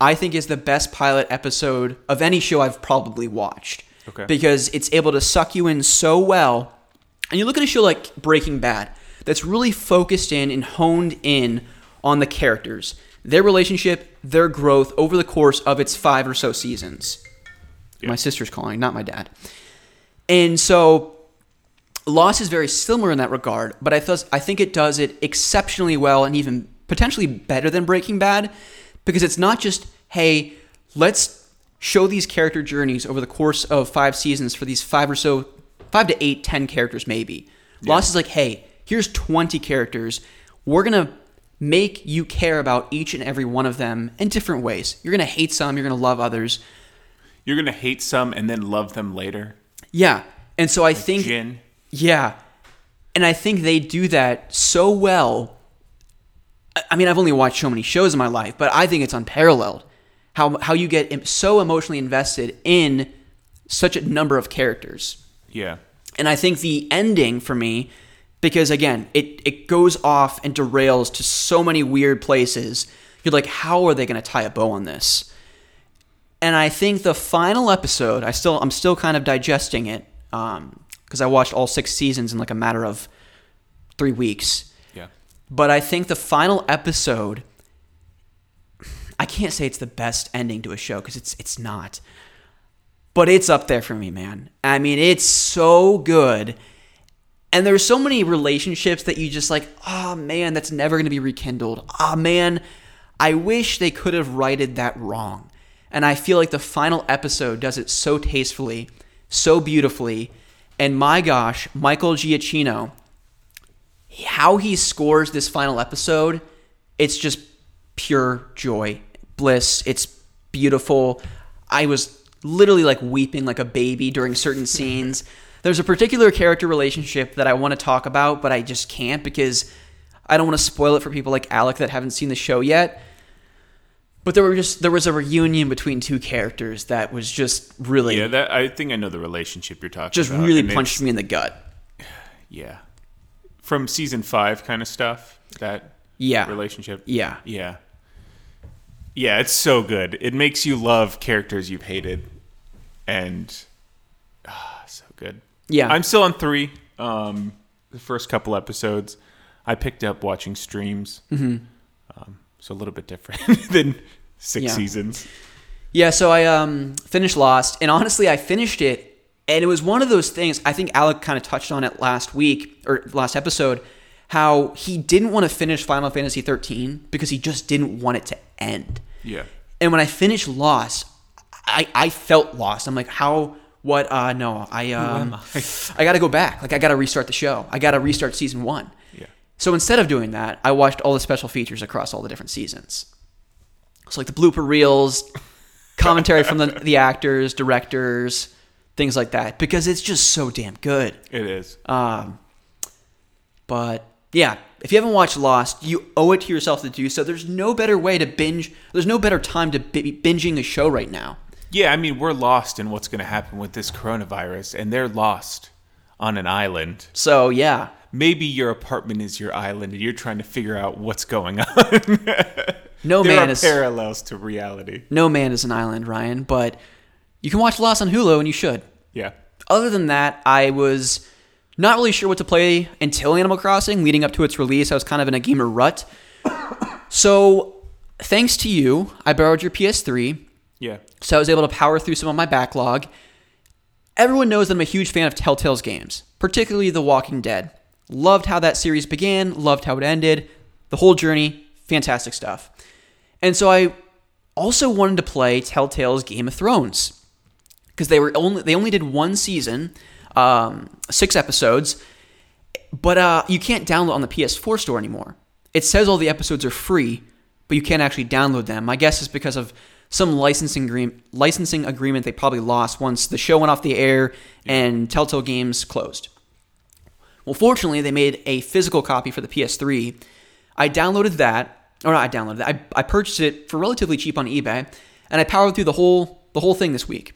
I think is the best pilot episode of any show I've probably watched. Okay. Because it's able to suck you in so well. And you look at a show like Breaking Bad, that's really focused in and honed in on the characters, their relationship, their growth over the course of its five or so seasons. My sister's calling, not my dad. And so Lost is very similar in that regard, but I thought I think it does it exceptionally well and even potentially better than Breaking Bad because it's not just hey, let's show these character journeys over the course of five seasons for these five or so, five to eight, ten characters maybe. Lost is like hey, here's twenty characters. We're gonna make you care about each and every one of them in different ways. You're gonna hate some, you're gonna love others. You're gonna hate some and then love them later. Yeah, and so I think Jin. Yeah. And I think they do that so well. I- I mean, I've only watched so many shows in my life, but I think it's unparalleled. How, how you get so emotionally invested in such a number of characters. Yeah. And I think the ending for me, because again, it, it goes off and derails to so many weird places. You're like, how are they going to tie a bow on this? And I think the final episode, I still I'm still kind of digesting it um, because I watched all six seasons in like a matter of three weeks. Yeah. But I think the final episode, I can't say it's the best ending to a show because it's it's not. But it's up there for me, man. I mean, it's so good. And there's so many relationships that you just like, oh man, that's never going to be rekindled. Oh man, I wish they could have righted that wrong. And I feel like the final episode does it so tastefully, so beautifully. And my gosh, Michael Giacchino, how he scores this final episode, it's just pure joy, bliss. It's beautiful. I was literally like weeping like a baby during certain scenes. There's a particular character relationship that I want to talk about, but I just can't because I don't want to spoil it for people like Alec that haven't seen the show yet. But there were just there was a reunion between two characters that was just really Yeah, that I think I know the relationship you're talking just about. Just really and punched me in the gut. Yeah. From season five kind of stuff. That Yeah. relationship. Yeah. Yeah. Yeah, it's so good. It makes you love characters you've hated. And ah, so good. Yeah. I'm still on three. Um the first couple episodes. I picked up watching streams. Mm-hmm. Um, so a little bit different than six Yeah. seasons. Yeah, so I um finished Lost, and honestly, I finished it, and it was one of those things. I think Alec kind of touched on it last week or last episode, how he didn't want to finish Final Fantasy 13 because he just didn't want it to end. Yeah. And when I finished Lost, I I felt lost. I'm like, how? What? Uh, no, I um, I got to go back. Like, I got to restart the show. I got to restart season one. Yeah. So instead of doing that, I watched all the special features across all the different seasons. So like the blooper reels, commentary from the, the actors, directors, things like that, because it's just so damn good. It is. Um, but yeah, if you haven't watched Lost, you owe it to yourself to do so. There's no better way to binge. There's no better time to be binging a show right now. Yeah, I mean, we're lost in what's going to happen with this coronavirus, and they're lost on an island. So yeah, Maybe your apartment is your island, and you're trying to figure out what's going on. no there man is parallels to reality. no man is an island, Ryan. But you can watch Lost on Hulu, and you should. Yeah. Other than that, I was not really sure what to play until Animal Crossing, leading up to its release. I was kind of in a gamer rut. So, thanks to you, I borrowed your PS3, Yeah. so I was able to power through some of my backlog. Everyone knows that I'm a huge fan of Telltale's games, particularly The Walking Dead. Loved how that series began, loved how it ended, the whole journey, fantastic stuff. And so I also wanted to play Telltale's Game of Thrones because they were only they only did one season, um, six episodes, but uh, you can't download on the PS4 store anymore. It says all the episodes are free, but you can't actually download them. My guess is because of some licensing agreement, licensing agreement they probably lost once the show went off the air and Telltale Games closed. Well, fortunately, they made a physical copy for the PS3. I downloaded that, or not I downloaded it. I, I purchased it for relatively cheap on eBay, and I powered through the whole the whole thing this week.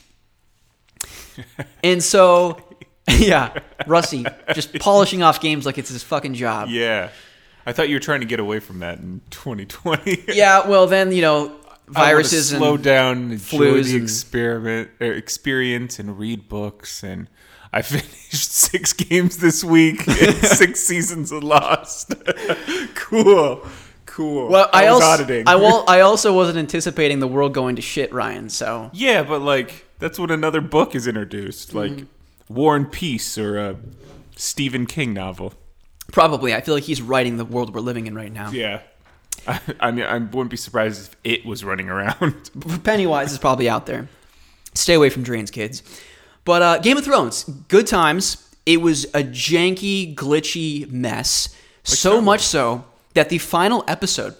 and so, yeah, Rusty just polishing off games like it's his fucking job. Yeah. I thought you were trying to get away from that in 2020. Yeah, well then you know I viruses and slow down, enjoy the and- experiment or experience, and read books. And I finished six games this week, and six seasons of Lost. cool, cool. Well, I, was also auditing. I will I also wasn't anticipating the world going to shit, Ryan. So yeah, but like that's when another book is introduced, like Mm-hmm. War and Peace or a Stephen King novel. probably I feel like he's writing the world we're living in right now. Yeah. I, I mean, I wouldn't be surprised if it was running around. Pennywise is probably out there. Stay away from drains, kids. But uh, Game of Thrones, good times. It was a janky, glitchy mess. so much so that the final episode.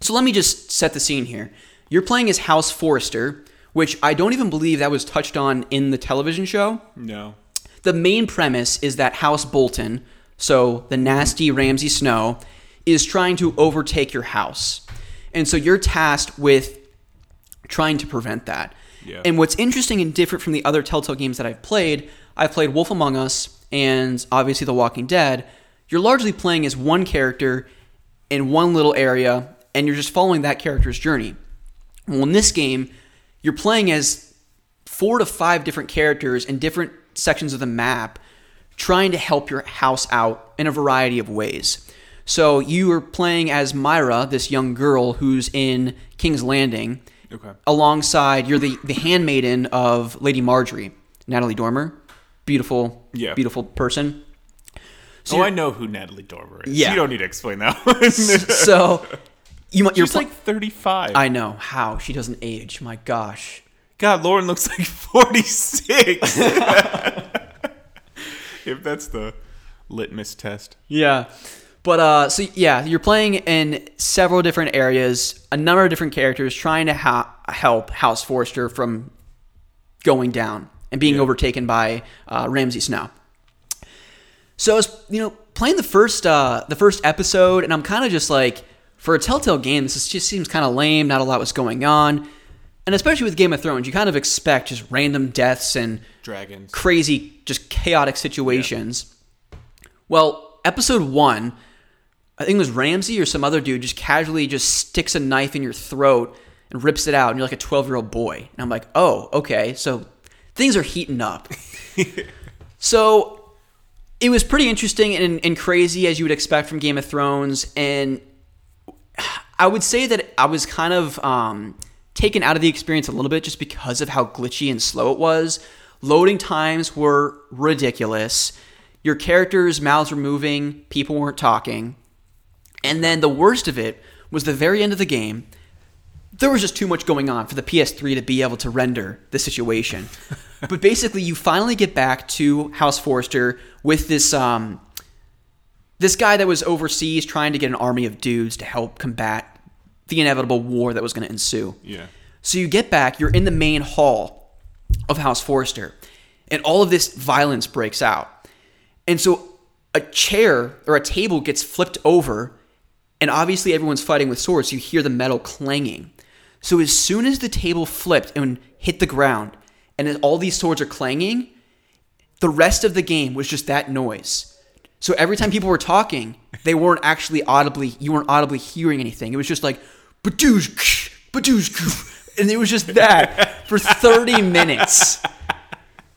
So let me just set the scene here. You're playing as House Forrester, which I don't even believe that was touched on in the television show. no. The main premise is that House Bolton, so the nasty Ramsay Snow, is trying to overtake your house. And so you're tasked with trying to prevent that. Yeah. And what's interesting and different from the other Telltale games that I've played, I've played Wolf Among Us and obviously The Walking Dead. You're largely playing as one character in one little area, and you're just following that character's journey. Well, in this game, you're playing as four to five different characters in different sections of the map, trying to help your house out in a variety of ways. So you are playing as Mira, this young girl who's in King's Landing, Okay. alongside you're the the handmaiden of Lady Margaery, Natalie Dormer, beautiful, Yeah. beautiful person. Oh, so oh, I know who Natalie Dormer is. Yeah. You don't need to explain that one. so you might- you're She's pl- like 35. I know how she doesn't age. My gosh. God, Lauren looks like 46. if that's the litmus test. Yeah. But uh so yeah, you're playing in several different areas, a number of different characters trying to ha- help House Forrester from going down and being overtaken by uh, Ramsay Snow. So I was, you know, playing the first uh the first episode and I'm kind of just like for a Telltale game, this just seems kind of lame, not a lot was going on. And especially with Game of Thrones, you kind of expect just random deaths and Dragons. crazy, just chaotic situations. Well, episode one, I think it was Ramsay or some other dude just casually just sticks a knife in your throat and rips it out, and you're like a 12 year old boy. And I'm like, oh, okay, so things are heating up. so it was pretty interesting and, and crazy as you would expect from Game of Thrones, and I would say that I was kind of um, taken out of the experience a little bit just because of how glitchy and slow it was. Loading times were ridiculous. Your characters' mouths were moving, people weren't talking. And then the worst of it was the very end of the game. There was just too much going on for the PS3 to be able to render the situation. but basically, you finally get back to House Forrester with this um, this guy that was overseas trying to get an army of dudes to help combat the inevitable war that was going to ensue. Yeah. So you get back, you're in the main hall of House Forrester, and all of this violence breaks out. And so a chair or a table gets flipped over, and obviously everyone's fighting with swords. So you hear the metal clanging. So as soon as the table flipped and hit the ground, and all these swords are clanging, the rest of the game was just that noise. So every time people were talking, they weren't actually audibly, you weren't audibly hearing anything. It was just like, badoosh, badoosh, ksh," and it was just that for 30 minutes.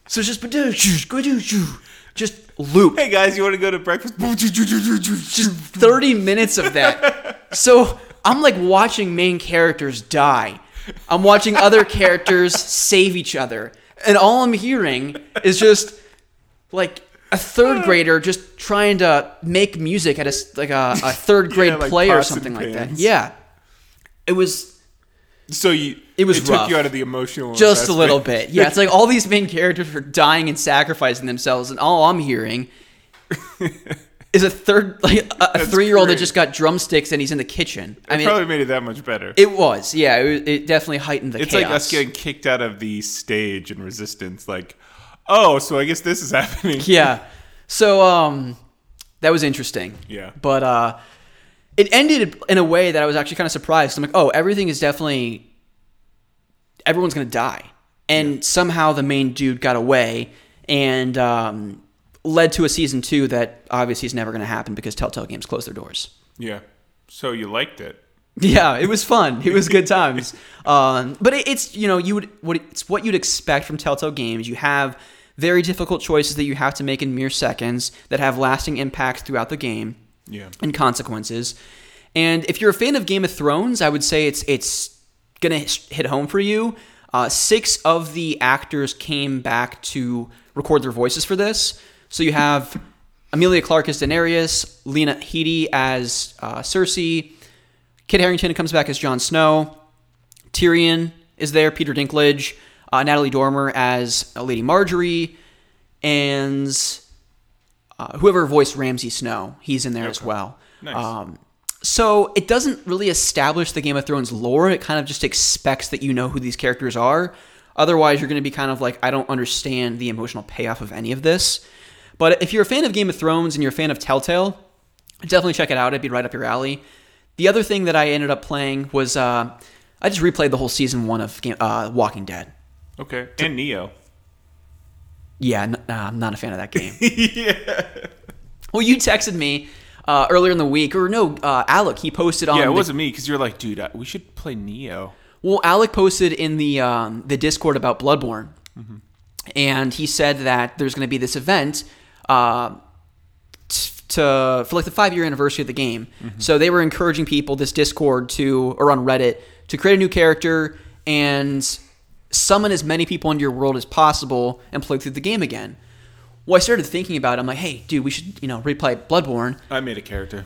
So it's just badoosh, badoosh, just loop. Hey guys, you want to go to breakfast? Just 30 minutes of that. So I'm like watching main characters die. I'm watching other characters save each other. And all I'm hearing is just like a third uh. grader just trying to make music at a like a, a third grade like play or something like that. Yeah. It was So you, It was it took rough. you out of the emotional. just a little bit. Yeah, it's like all these main characters are dying and sacrificing themselves, and all I'm hearing is a third, like a, three year old that just got drumsticks and he's in the kitchen. I mean It mean, probably made it that much better. it was, yeah, it, it definitely heightened the it's chaos. like us getting kicked out of the stage in Resistance. Like, oh, so I guess this is happening. yeah. So um, that was interesting. Yeah. But uh, it ended in a way that I was actually kind of surprised. I'm like, oh, everything is definitely everyone's gonna die, and somehow the main dude got away and um, led to a season two that obviously is never gonna happen because Telltale Games closed their doors. Yeah. So you liked it. Yeah, it was fun. It was good times. Um, but it, it's you know you would what it's what you'd expect from Telltale Games. You have very difficult choices that you have to make in mere seconds that have lasting impacts throughout the game Yeah. and consequences. And if you're a fan of Game of Thrones, I would say it's it's gonna hit home for you. Uh, six of the actors came back to record their voices for this. So you have Emilia Clarke as Daenerys, Lena Headey as uh, Cersei, Kit Harington comes back as Jon Snow, Tyrion is there, Peter Dinklage, uh, Natalie Dormer as uh, Lady Margaery, and uh, whoever voiced Ramsay Snow, he's in there as well. Nice. Um, so it doesn't really establish the Game of Thrones lore. It kind of just expects that you know who these characters are. Otherwise, you're going to be kind of like, I don't understand the emotional payoff of any of this. But if you're a fan of Game of Thrones and you're a fan of Telltale, definitely check it out. It'd be right up your alley. The other thing that I ended up playing was uh, I just replayed the whole season one of Game, uh, Walking Dead. Okay. And Nioh. Yeah, n- nah, I'm not a fan of that game. yeah. Well, you texted me uh, earlier in the week, or no, uh, Alec. He posted on. Yeah, it the- wasn't me because you're like, dude, we should play Nioh. Well, Alec posted in the um, the Discord about Bloodborne, and he said that there's going to be this event uh, to for like the five year anniversary of the game. Mm-hmm. So they were encouraging people this Discord to or on Reddit to create a new character and summon as many people into your world as possible and play through the game again. Well, I started thinking about it. I'm like, hey, dude, we should you know replay Bloodborne, I made a character.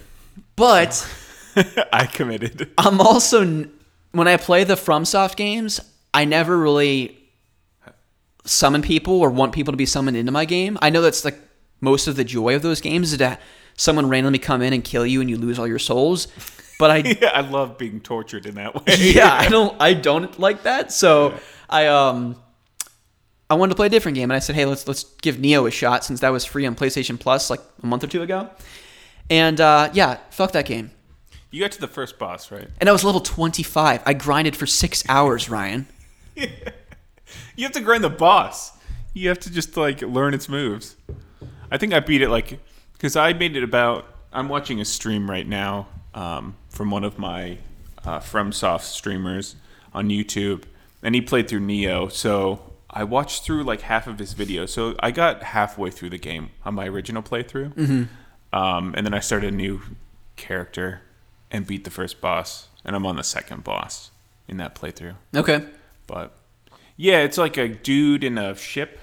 but. I committed. I'm also when I play the FromSoft games, I never really summon people or want people to be summoned into my game. I know that's like most of the joy of those games is that someone randomly come in and kill you and you lose all your souls. But I yeah, I love being tortured in that way. yeah, I don't I don't like that. So I um I wanted to play a different game and I said, "Hey, let's let's give Nioh a shot since that was free on PlayStation Plus like a month or two ago." And uh, yeah, fuck that game. You got to the first boss, right? And I was level 25. I grinded for 6 hours, Ryan. You have to grind the boss. You have to just like learn its moves. I think I beat it like because I made it about. I'm watching a stream right now um, from one of my uh, FromSoft streamers on YouTube, and he played through Nioh. So I watched through like half of his video. So I got halfway through the game on my original playthrough, um, and then I started a new character and beat the first boss, and I'm on the second boss in that playthrough. Okay. But yeah, it's like a dude in a ship,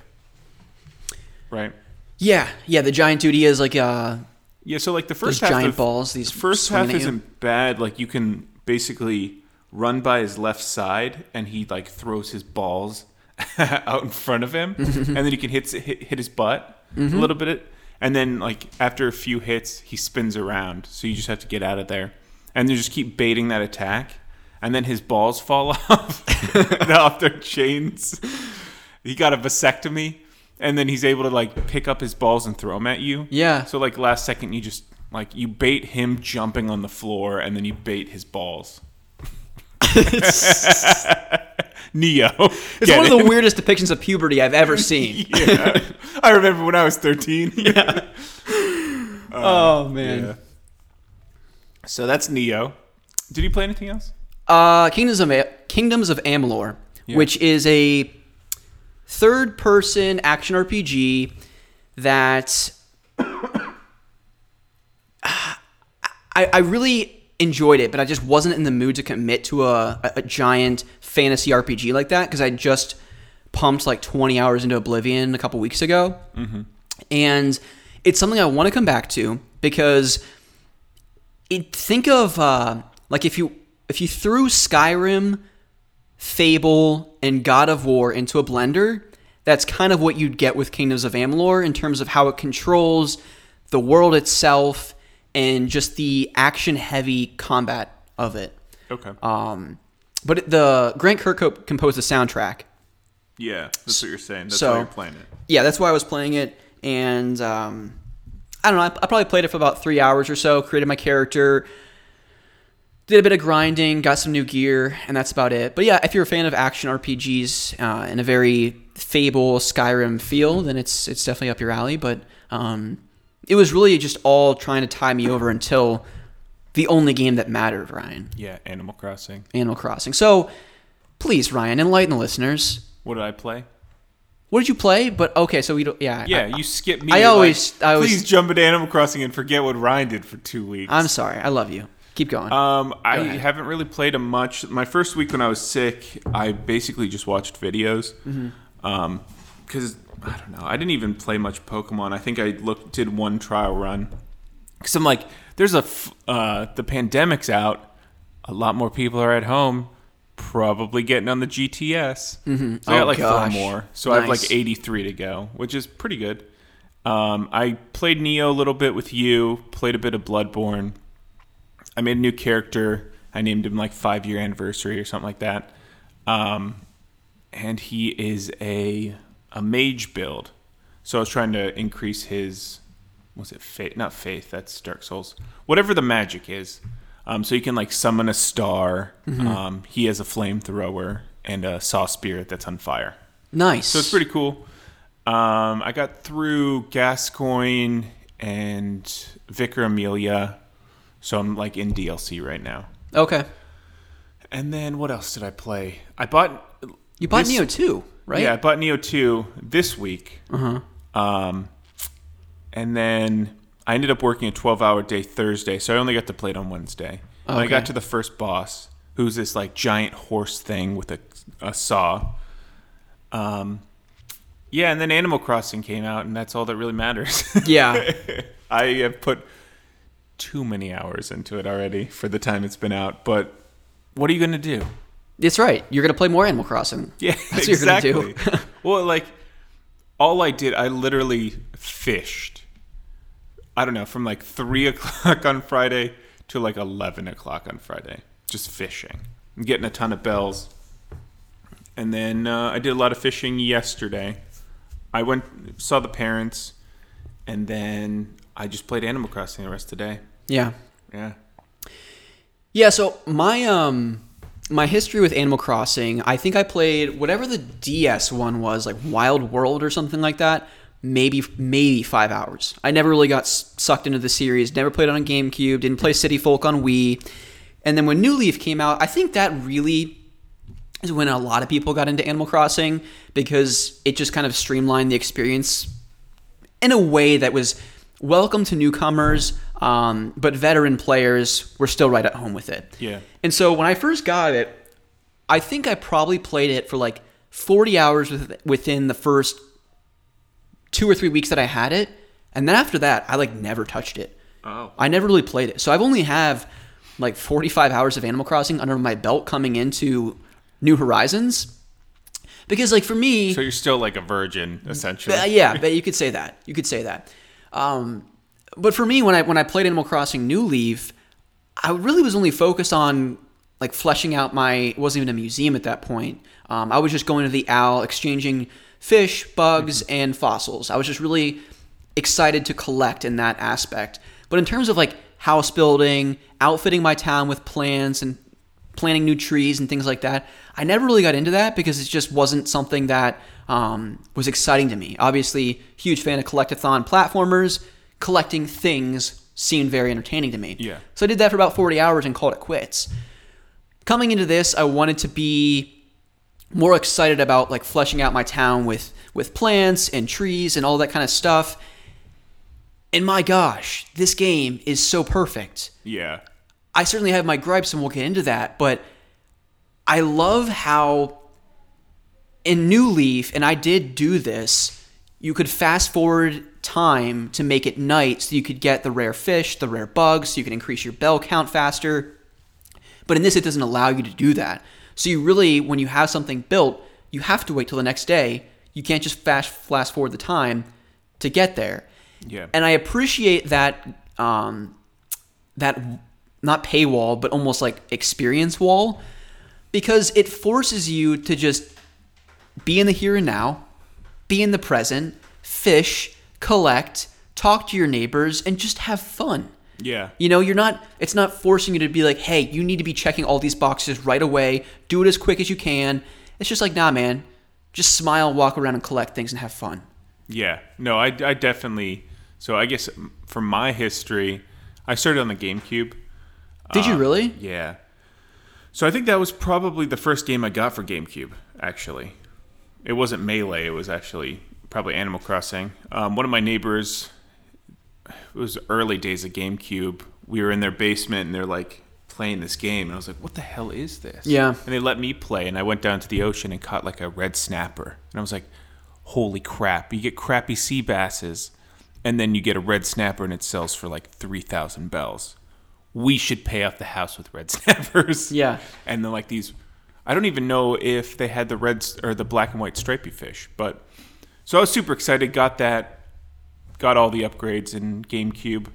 right? Yeah, yeah. The giant dude he is like uh, Yeah, so like the first half giant of, balls. These first half isn't bad. Like you can basically run by his left side, and he like throws his balls out in front of him, and then you can hit hit, hit his butt Mm-hmm. a little bit, and then like after a few hits, he spins around. So you just have to get out of there, and you just keep baiting that attack, and then his balls fall off off their chains. He got a vasectomy. And then he's able to like pick up his balls and throw them at you. Yeah. So like last second, you just like you bait him jumping on the floor, and then you bait his balls. Nioh. It's one of the weirdest depictions of puberty I've ever seen. yeah. I remember when I was 13. Yeah. oh man. Yeah. So that's Nioh. Did you play anything else? Uh, Kingdoms of A- Kingdoms of Amalur, which is a third-person action RPG that I, I really enjoyed it, but I just wasn't in the mood to commit to a, a, a giant fantasy RPG like that because I just pumped like 20 hours into Oblivion a couple weeks ago, and it's something I want to come back to because it, think of uh, like if you if you threw Skyrim, Fable, and God of War into a blender, that's kind of what you'd get with Kingdoms of Amalur in terms of how it controls the world itself and just the action heavy combat of it. Okay. Um, but the Grant Kirkhope composed the soundtrack. yeah, that's what you're saying. That's so- why you're playing it. Yeah, that's why I was playing it, and um, I don't know. I, I probably played it for about three hours or so. Created my character, did a bit of grinding, got some new gear, and that's about it. But yeah, if you're a fan of action RPGs uh, in a very Fable Skyrim feel, then it's it's definitely up your alley. But um, it was really just all trying to tie me over until the only game that mattered, Ryan, Yeah, Animal Crossing. Animal Crossing. So please, Ryan, enlighten the listeners. What did I play? What did you play? But okay, so we don't. Yeah, Yeah, I- you skip me. I like, always- I always- please jump into Animal Crossing and forget what Ryan did for two weeks. I'm sorry. I love you. Keep going. Um, I ahead. haven't really played them much. My first week when I was sick, I basically just watched videos. Mm-hmm. Um, because I don't know, I didn't even play much Pokemon. I think I looked did one trial run. Because I'm like, there's a f- uh, the pandemic's out. A lot more people are at home, probably getting on the GTS. Mm-hmm. So I Oh, got like gosh. four more. So I have like 83 to go, which is pretty good. Um, I played Nioh a little bit with you. Played a bit of Bloodborne. I made a new character. I named him like five year anniversary or something like that. Um, and he is a a mage build. So I was trying to increase his was it faith? Not faith. That's Dark Souls. Whatever the magic is. Um, so you can like summon a star. Um, he has a flamethrower and a saw spirit that's on fire. nice. So it's pretty cool. Um, I got through Gascoigne and Vicar Amelia, so I'm like in DLC right now. okay. And then what else did I play? I bought. You bought this- Nioh two, right? Yeah, I bought Nioh two this week. Uh huh. Um, and then I ended up working a 12 hour day Thursday, so I only got to play it on Wednesday. And I got to the first boss, who's this like giant horse thing with a, a saw. Um, yeah, and then Animal Crossing came out, and that's all that really matters. Yeah. I have put too many hours into it already for the time it's been out, but what are you going to do? That's right. You're gonna play more Animal Crossing. Yeah, That's what you're gonna exactly. do. well, like all I did, I literally fished. I don't know, from like three o'clock on Friday to like eleven o'clock on Friday, just fishing, I'm getting a ton of bells. And then uh, I did a lot of fishing yesterday. I went saw the parents, and then I just played Animal Crossing the rest of the day. Yeah. Yeah. Yeah. So my um my history with Animal Crossing, I think I played whatever the DS one was, like Wild World or something like that. Maybe maybe five hours. I never really got sucked into the series. Never played it on GameCube. Didn't play City Folk on Wii. And then when New Leaf came out, I think that really is when a lot of people got into Animal Crossing because it just kind of streamlined the experience in a way that was welcome to newcomers, um, but veteran players were still right at home with it. Yeah. And so when I first got it, I think I probably played it for like 40 hours within the first two or three weeks that I had it, and then after that, I like never touched it. Oh. I never really played it. So I've only have like 45 hours of Animal Crossing under my belt coming into New Horizons. Because like for me, So you're still like a virgin, essentially. yeah, but you could say that. You could say that. Um, but for me, when I when I played Animal Crossing New Leaf, I really was only focused on like fleshing out my. It wasn't even a museum at that point. Um, I was just going to the Owl, exchanging fish, bugs, and fossils. I was just really excited to collect in that aspect. But in terms of like house building, outfitting my town with plants and planting new trees and things like that, I never really got into that because it just wasn't something that um, was exciting to me. Obviously, huge fan of collectathon platformers. Collecting things seemed very entertaining to me. Yeah. So I did that for about 40 hours and called it quits. Coming into this, I wanted to be more excited about like fleshing out my town with with plants and trees and all that kind of stuff. And my gosh, this game is so perfect. Yeah. I certainly have my gripes, and we'll get into that. But I love how in New Leaf, and I did do this, you could fast forward time to make it night so you could get the rare fish, the rare bugs, so you can increase your bell count faster. But in this, it doesn't allow you to do that. So you really, when you have something built, you have to wait till the next day. You can't just fast fast forward the time to get there. Yeah. And I appreciate that um, that not paywall, but almost like experience wall, because it forces you to just be in the here and now, be in the present, fish, collect, talk to your neighbors, and just have fun. Yeah. You know, you're not, it's not forcing you to be like, hey, you need to be checking all these boxes right away. Do it as quick as you can. It's just like, nah, man. Just smile, walk around, and collect things and have fun. Yeah. No, I, I definitely. So I guess from my history, I started on the GameCube. Did you really? Yeah. So I think that was probably the first game I got for GameCube, actually. It wasn't Melee, it was actually probably Animal Crossing. Um, one of my neighbors, it was early days of GameCube. We were in their basement and they're like playing this game. And I was like, what the hell is this? Yeah. And they let me play. And I went down to the ocean and caught like a red snapper. And I was like, holy crap. You get crappy sea basses and then you get a red snapper and it sells for like 3,000 bells we should pay off the house with red snappers. Yeah. And then like these, I don't even know if they had the red or the black and white stripy fish, but so I was super excited. Got that, got all the upgrades in GameCube,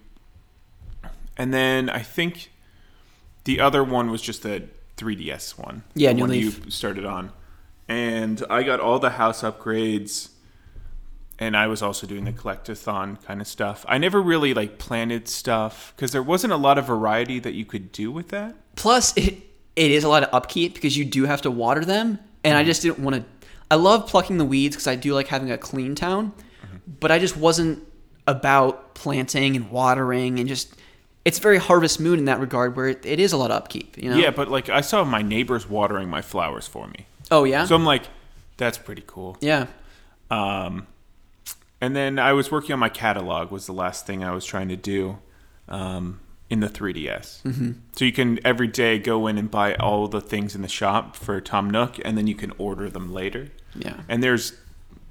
and then I think the other one was just the 3DS one. Yeah, the New one Leaf. you started on, and I got all the house upgrades and I was also doing the collectathon kind of stuff. I never really like planted stuff because there wasn't a lot of variety that you could do with that. Plus, it it is a lot of upkeep because you do have to water them, and I just didn't want to. I love plucking the weeds because I do like having a clean town, but I just wasn't about planting and watering and just. It's very Harvest Moon in that regard, where it, it is a lot of upkeep. You know? Yeah, but like I saw my neighbors watering my flowers for me, Oh yeah. so I'm like, that's pretty cool. yeah. Um, and then I was working on my catalog. Was the last thing I was trying to do um, in the 3ds. Mm-hmm. So you can every day go in and buy all the things in the shop for Tom Nook, and then you can order them later. Yeah. And there's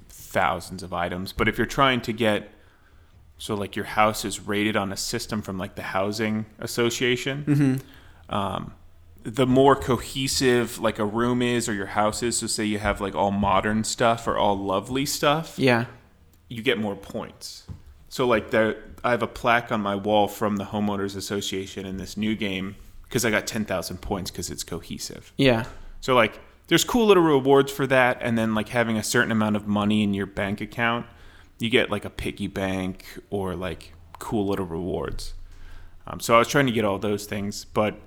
thousands of items, but if you're trying to get so like your house is rated on a system from like the housing association, Hmm. um, the more cohesive like a room is or your house is. So say you have like all modern stuff or all lovely stuff, Yeah. You get more points. So like there, I have a plaque on my wall from the homeowners association in this new game because I got ten thousand points because it's cohesive. Yeah. So like there's cool little rewards for that and then like having a certain amount of money in your bank account, you get like a piggy bank or like cool little rewards. Um, so I was trying to get all those things, but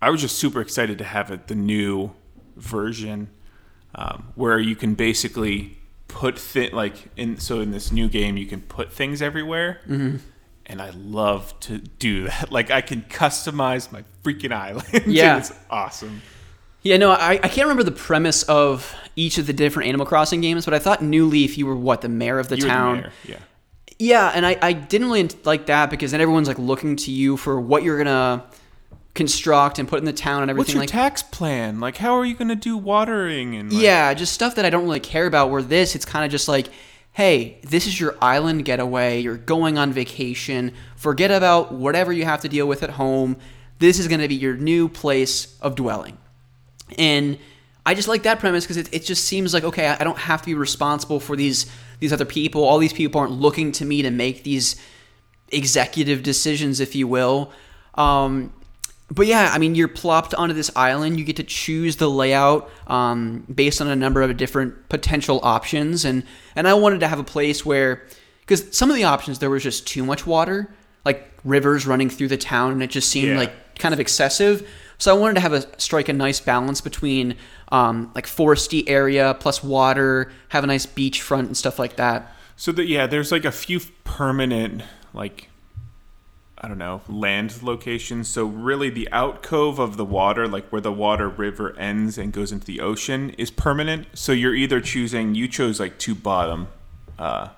I was just super excited to have it, the new version um, where you can basically put thi- like in so in this new game you can put things everywhere. Mm-hmm. And I love to do that. Like I can customize my freaking island. Yeah. it's awesome. Yeah, no, I, I can't remember the premise of each of the different Animal Crossing games, but I thought New Leaf, you were what, the mayor of the the town? mayor, Yeah. Yeah, and I, I didn't really like that because then everyone's like looking to you for what you're gonna construct and put in the town and everything. What's your like tax plan? Like, how are you going to do watering and like, Yeah, just stuff that I don't really care about. Where this, it's kind of just like, hey, this is your island getaway. You're going on vacation. Forget about whatever you have to deal with at home. This is going to be your new place of dwelling. And I just like that premise because it, it just seems like, okay, I I don't have to be responsible for these these other people. All these people aren't looking to me to make these executive decisions, if you will. Um, but yeah, I mean, you're plopped onto this island. You get to choose the layout um, based on a number of different potential options, and and I wanted to have a place where, because some of the options there was just too much water, like rivers running through the town, and it just seemed Yeah. like kind of excessive. So I wanted to have a strike a nice balance between um, like foresty area plus water, have a nice beachfront and stuff like that. So that yeah, there's like a few permanent like I don't know land locations. So really, the outcove of the water, like where the water river ends and goes into the ocean, is permanent. So you're either choosing you chose like two bottom uh,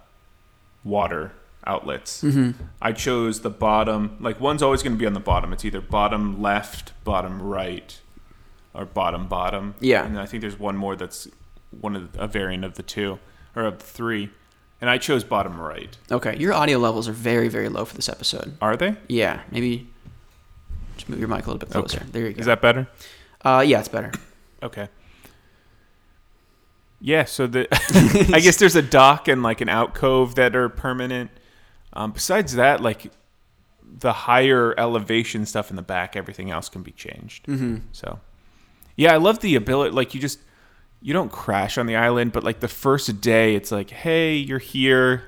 water outlets. Mm-hmm. I chose the bottom. Like one's always going to be on the bottom. It's either bottom left, bottom right, or bottom bottom. Yeah. And I think there's one more that's one of the, a variant of the two or of the three. And I chose bottom right. Okay, your audio levels are very very low for this episode. Are they? Yeah, maybe just move your mic a little bit closer. There you go. Is that better? uh, yeah, it's better. Okay. Yeah, so the I guess there's a dock and like an alcove that are permanent. Um, besides that, like the higher elevation stuff in the back, everything else can be changed. Mm-hmm. So, yeah, I love the ability. Like you just you don't crash on the island, but like the first day, it's like, hey, you're here.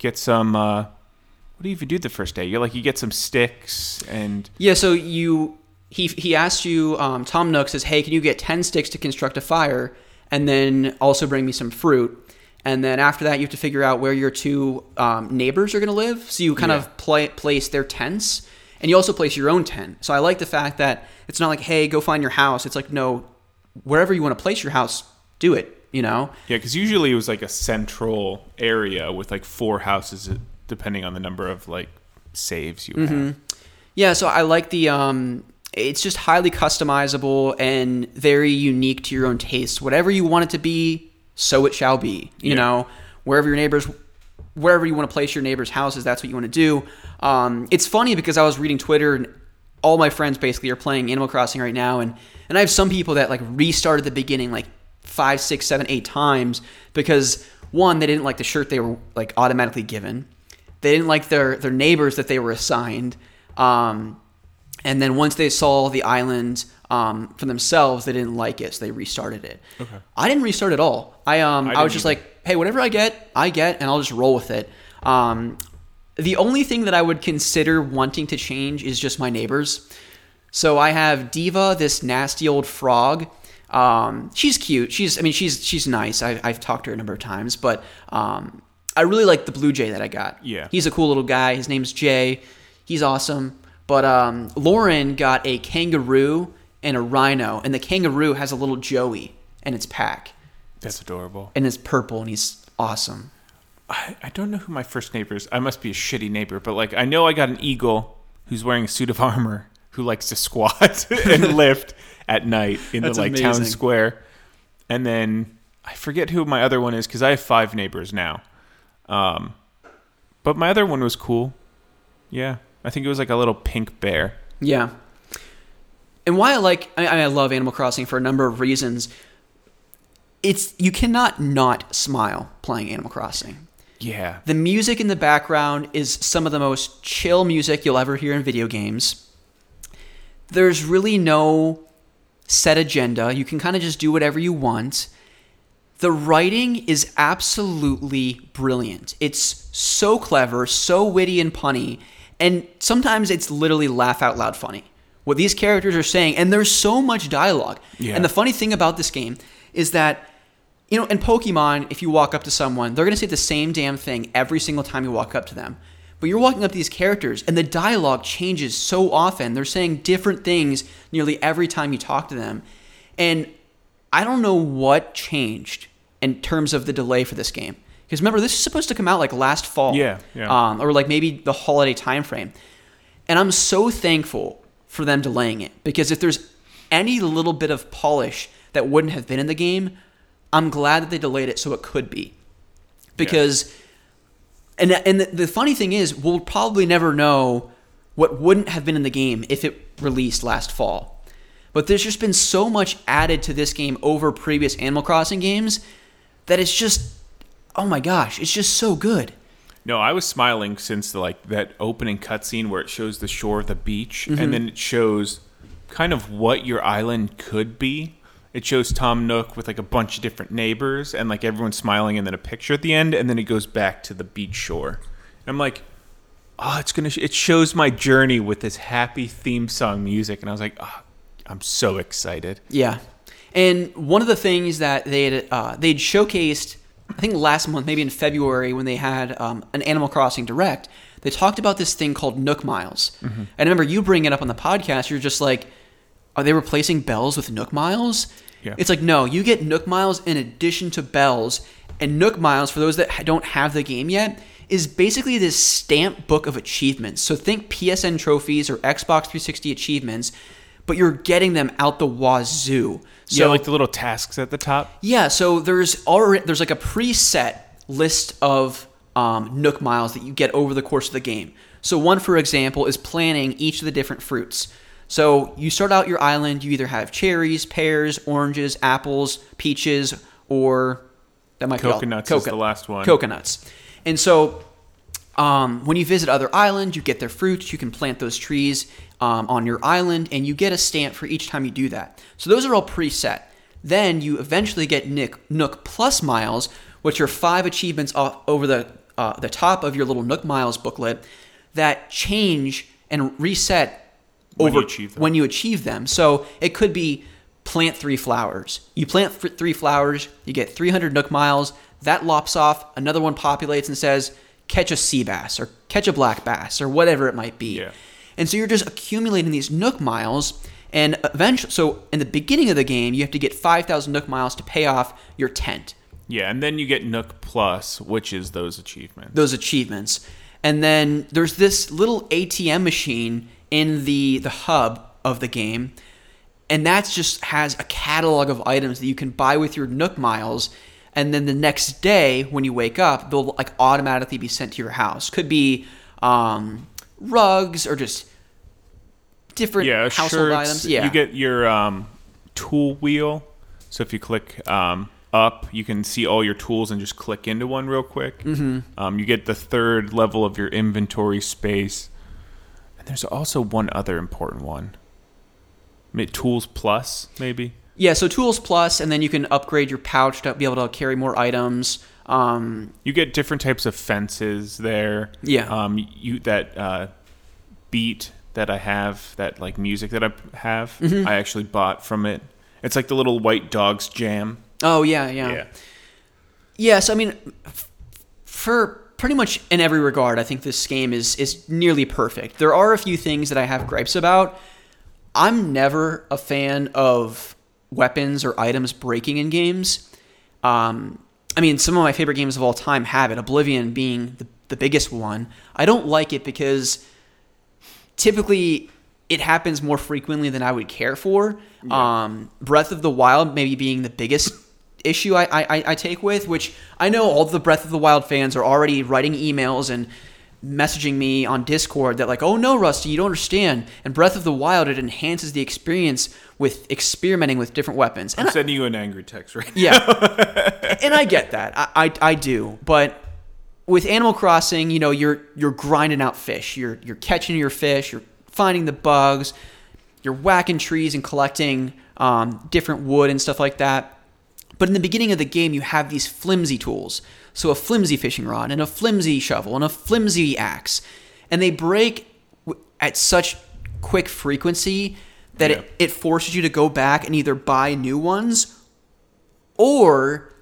Get some. Uh, what do you even do the first day? You're like you get some sticks and Yeah, so you he he asked you. Um, Tom Nook says, "Hey, can you get ten sticks to construct a fire, and then also bring me some fruit?" And then after that, you have to figure out where your two um, neighbors are going to live. So you kind Yeah. of play, place their tents, and you also place your own tent. So I like the fact that it's not like, "Hey, go find your house." It's like, no, wherever you want to place your house, do it. You know. Yeah, because usually it was like a central area with like four houses, depending on the number of like saves you have. Yeah, so I like the um it's just highly customizable and very unique to your own taste. Whatever you want it to be, so it shall be. You Yeah. know, wherever your neighbors wherever you want to place your neighbors' houses, that's what you want to do. Um, it's funny because I was reading Twitter and all my friends basically are playing Animal Crossing right now and and I have some people that like restarted the beginning like five, six, seven, eight times because one, they didn't like the shirt they were like automatically given. They didn't like their their neighbors that they were assigned. Um, and then once they saw the island um, for themselves, they didn't like it, so they restarted it. Okay. I didn't restart at all. I um I, didn't was just either. like, hey, whatever I get, I get, and I'll just roll with it. Um, the only thing that I would consider wanting to change is just my neighbors. So I have Diva, this nasty old frog. Um, she's cute. She's, I mean, she's she's nice. I, I've talked to her a number of times, but um, I really like the blue jay that I got. Yeah. he's a cool little guy. His name's Jay. He's awesome. But um, Lauren got a kangaroo and a rhino, and the kangaroo has a little Joey in its pack, That's adorable. and it's purple, and he's awesome. I, I don't know who my first neighbor is. I must be a shitty neighbor, but like I know I got an eagle who's wearing a suit of armor who likes to squat and lift at night in That's the like town square. And then I forget who my other one is because I have five neighbors now. Um, but my other one was cool. Yeah, I think it was like a little pink bear. Yeah. And why I like I, I love Animal Crossing for a number of reasons. It's you cannot not smile playing Animal Crossing. Yeah, The music in the background is some of the most chill music you'll ever hear in video games. There's really no set agenda. You can kind of just do whatever you want. The writing is absolutely brilliant. It's so clever, so witty and punny, and sometimes it's literally laugh out loud funny. What these characters are saying, and there's so much dialogue. Yeah. And the funny thing about this game is that you know, in Pokemon, if you walk up to someone, they're going to say the same damn thing every single time you walk up to them. But you're walking up to these characters, and the dialogue changes so often. They're saying different things nearly every time you talk to them. And I don't know what changed in terms of the delay for this game. Because remember, this is supposed to come out like last fall. Yeah, yeah. Um, or like maybe the holiday time frame. And I'm so thankful for them delaying it because if there's any little bit of polish that wouldn't have been in the game, I'm glad that they delayed it so it could be. Because and and the, the funny thing is, we'll probably never know what wouldn't have been in the game if it released last fall. But there's just been so much added to this game over previous Animal Crossing games that it's just oh my gosh, it's just so good. No, I was smiling since the, like that opening cutscene where it shows the shore of the beach Mm-hmm. and then it shows kind of what your island could be. It shows Tom Nook with like a bunch of different neighbors and like everyone smiling and then a picture at the end and then it goes back to the beach shore. And I'm like, oh, it's gonna. Sh- it shows my journey with this happy theme song music, and I was like, oh, I'm so excited. Yeah, and one of the things that they had uh, they'd showcased, I think last month, maybe in February, when they had um, an Animal Crossing Direct, they talked about this thing called Nook Miles. Mm-hmm. And I remember you bringing it up on the podcast. You're just like, are they replacing bells with Nook Miles? Yeah. It's like no, you get Nook Miles in addition to bells, and Nook Miles for those that don't have the game yet is basically this stamp book of achievements. So think PSN trophies or Xbox 360 achievements, but you're getting them out the wazoo. So yeah, like the little tasks at the top. yeah, so there's already there's like a preset list of um, Nook miles that you get over the course of the game. So one, for example, is planting each of the different fruits. So you start out your island. You either have cherries, pears, oranges, apples, peaches, or that might Coconuts be all, is the last one. Coconuts, and so um, when you visit other islands, you get their fruits. You can plant those trees um, on your island, and you get a stamp for each time you do that. So those are all preset. Then you eventually get Nick, Nook Plus Miles, which are five achievements off, over the uh, the top of your little Nook Miles booklet that change and reset When you over achieve them. when you achieve them. So it could be plant three flowers. You plant f- three flowers, you get 300 Nook miles. That lops off. Another one populates and says, catch a sea bass or catch a black bass or whatever it might be. Yeah. And so you're just accumulating these Nook miles. And eventually, so in the beginning of the game, you have to get 5,000 Nook miles to pay off your tent Yeah, and then you get Nook Plus, which is those achievements. those achievements. And then there's this little ATM machine in the the hub of the game, and that just has a catalog of items that you can buy with your Nook miles. And then the next day, when you wake up, they'll like automatically be sent to your house. Could be um, rugs or just different yeah, household shirts. items. Yeah, you get your um, tool wheel. So if you click um, up, you can see all your tools and just click into one real quick. Mm-hmm. Um, you get the third level of your inventory space. There's also one other important one. Ma- Tools Plus, maybe. yeah. So tools plus, and then you can upgrade your pouch to be able to carry more items. Um, You get different types of fences there. Yeah. Um, you that uh, beat that I have, that like music that I have, Mm-hmm. I actually bought from it. It's like the little white dogs jam. oh yeah, yeah. Yeah. Yes, I mean, f- for pretty much in every regard, I think this game is is nearly perfect. There are a few things that I have gripes about. I'm never a fan of weapons or items breaking in games. Um, I mean, some of my favorite games of all time have it. Oblivion being the, the biggest one. I don't like it because typically it happens more frequently than I would care for. Um, Breath of the Wild maybe being the biggest issue I, I, I take with, which I know all the Breath of the Wild fans are already writing emails and messaging me on Discord that like, oh no, Rusty, you don't understand. And Breath of the Wild it enhances the experience with experimenting with different weapons. And I'm I- sending you an angry text right now. yeah, and I get that. I, I I do, but with Animal Crossing, you know, you're you're grinding out fish. You're you're catching your fish. You're finding the bugs. You're whacking trees and collecting um, different wood and stuff like that. But in the beginning of the game, you have these flimsy tools. So a flimsy fishing rod and a flimsy shovel and a flimsy axe, and they break at such quick frequency that Yeah. it, it forces you to go back and either buy new ones or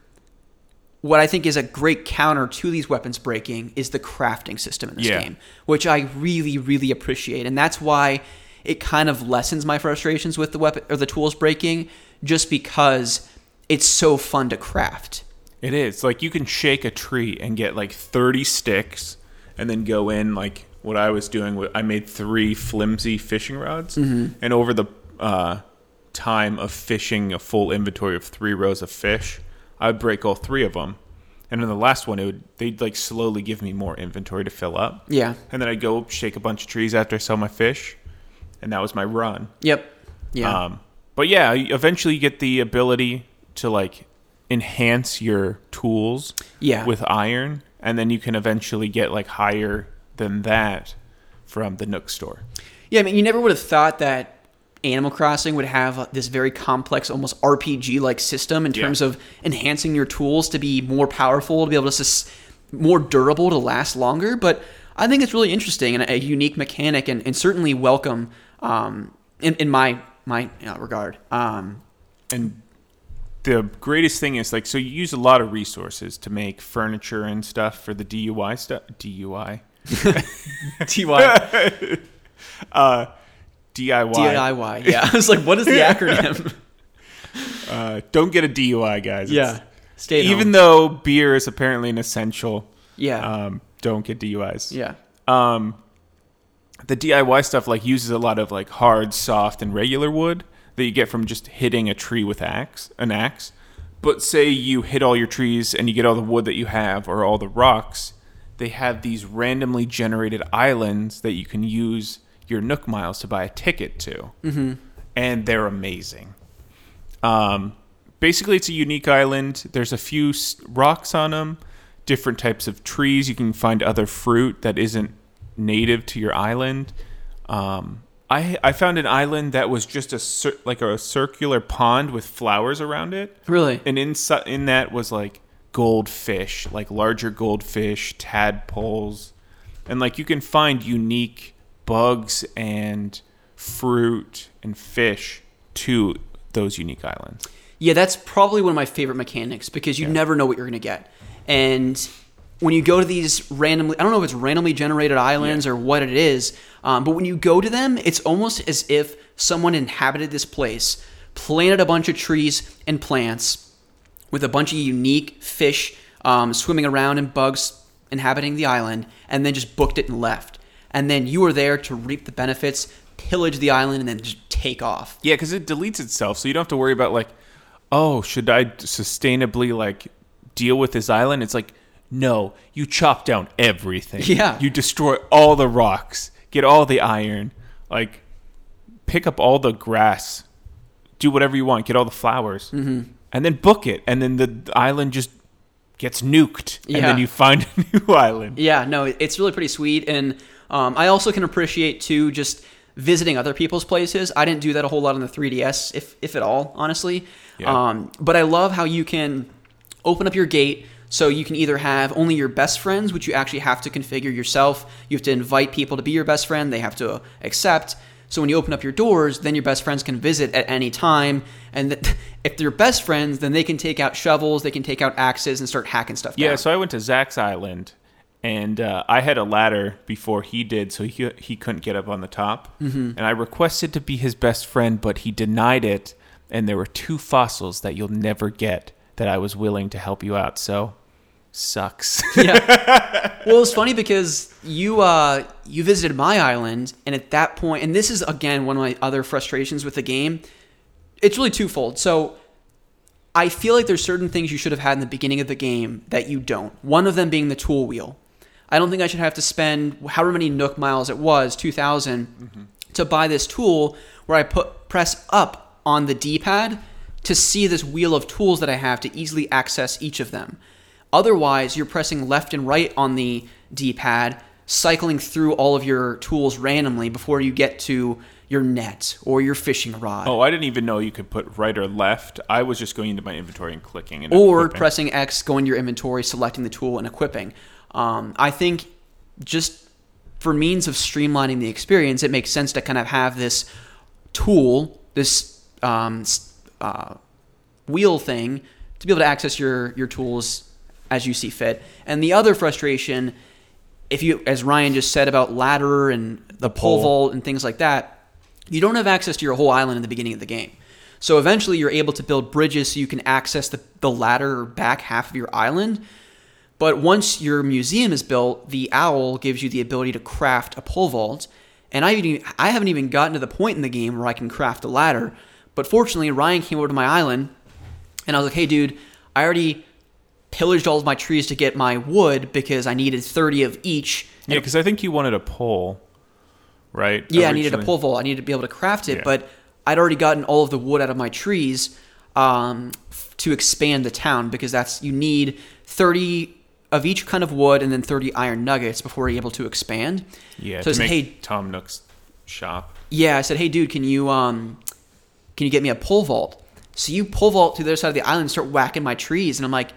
what I think is a great counter to these weapons breaking is the crafting system in this Yeah. game, which I really, really appreciate, and that's why it kind of lessens my frustrations with the weapon or the tools breaking, just because it's so fun to craft. It is. Like you can shake a tree and get like 30 sticks and then go in like what I was doing I made 3 flimsy fishing rods Mm-hmm. and over the uh, time of fishing a full inventory of 3 rows of fish, I would break all 3 of them. And in the last one it would they'd like slowly give me more inventory to fill up. Yeah. And then I'd go shake a bunch of trees after I sell my fish and that was my run. Yep. Yeah. Um, but yeah, eventually you get the ability to like enhance your tools Yeah. with iron, and then you can eventually get like higher than that from the Nook store. Yeah, I mean, you never would have thought that Animal Crossing would have this very complex, almost RPG like system in Yeah. terms of enhancing your tools to be more powerful, to be able to sus- more durable, to last longer. But I think it's really interesting and a unique mechanic, and, and certainly welcome um, in, in my my uh, regard. Um, and the greatest thing is like so you use a lot of resources to make furniture and stuff for the DUI stuff. DUI. TY Uh, DIY. DIY. Yeah, I was like, what is the acronym? Uh, don't get a DUI, guys. It's- stay even home. though beer is apparently an essential, yeah, um, don't get DUIs. yeah, um, the DIY stuff like uses a lot of like hard, soft, and regular wood that you get from just hitting a tree with axe, an axe. But say you hit all your trees and you get all the wood that you have or all the rocks, they have these randomly generated islands that you can use your Nook miles to buy a ticket to, mm-hmm. and they're amazing. Um, basically, it's a unique island. There's a few rocks on them, different types of trees. You can find other fruit that isn't native to your island. Um, I I found an island that was just a cir- like a circular pond with flowers around it, really. and inside in that was like goldfish, like larger goldfish, tadpoles, and like you can find unique bugs and fruit and fish to those unique islands. Yeah, that's probably one of my favorite mechanics because you never know what you're going to get. And when you go to these randomly, I don't know if it's randomly generated islands or what it is, um, but when you go to them, it's almost as if someone inhabited this place, planted a bunch of trees and plants with a bunch of unique fish um, swimming around and bugs inhabiting the island, and then just booked it and left. And then you were there to reap the benefits, pillage the island, and then just take off. Yeah, because it deletes itself, so you don't have to worry about like, oh, should I sustainably like deal with this island? It's like, no, you chop down everything. Yeah. you destroy all the rocks, get all the iron, like pick up all the grass, do whatever you want, get all the flowers, mm-hmm. and then book it, and then the island just gets nuked, and then you find a new island. Yeah, no, it's really pretty sweet, and um, I also can appreciate too just visiting other people's places. I didn't do that a whole lot on the 3DS, if if at all, honestly. Yeah. Um, but I love how you can open up your gate. So you can either have only your best friends, which you actually have to configure yourself. You have to invite people to be your best friend. They have to accept. So when you open up your doors, then your best friends can visit at any time. And th- if they're best friends, then they can take out shovels, they can take out axes, and start hacking stuff. Yeah, down. so I went to Zach's island, and uh, I had a ladder before he did, so he he couldn't get up on the top. Mm-hmm. And I requested to be his best friend, but he denied it. And there were two fossils that you'll never get that I was willing to help you out. So sucks. yeah. Well, it's funny because you uh, you visited my island, and at that point, and this is again one of my other frustrations with the game. It's really twofold. So I feel like there's certain things you should have had in the beginning of the game that you don't. One of them being the tool wheel. I don't think I should have to spend however many Nook miles it was, 2,000, to buy this tool where I put press up on the D-pad to see this wheel of tools that I have to easily access each of them. Otherwise, you're pressing left and right on the D-pad, cycling through all of your tools randomly before you get to your net or your fishing rod. oh, I didn't even know you could put right or left. I was just going into my inventory and clicking. And or equipping. pressing X, going to your inventory, selecting the tool, and equipping. Um, I think just for means of streamlining the experience, it makes sense to kind of have this tool, this um, uh, wheel thing, to be able to access your your tools as you see fit. And the other frustration, if you, as Ryan just said about ladder and the pole pole. vault and things like that, you don't have access to your whole island in the beginning of the game. So eventually you're able to build bridges so you can access the, the latter or back half of your island. But once your museum is built, the owl gives you the ability to craft a pole vault. And I, even, I haven't even gotten to the point in the game where I can craft a ladder. But fortunately, Ryan came over to my island and I was like, hey, dude, I already pillaged all of my trees to get my wood because I needed 30 of each. yeah, because I think you wanted a pole, right? Yeah, I needed a Originally. pole vault. I needed to be able to craft it, Yeah. but I'd already gotten all of the wood out of my trees um, f- to expand the town because that's you need thirty of each kind of wood and then thirty iron nuggets before you're able to expand. Yeah, So to it's, make hey, Tom Nook's shop. Yeah, I said, "Hey, dude, can you um, can you get me a pole vault?" So you pole vault to the other side of the island, and start whacking my trees, and I'm like,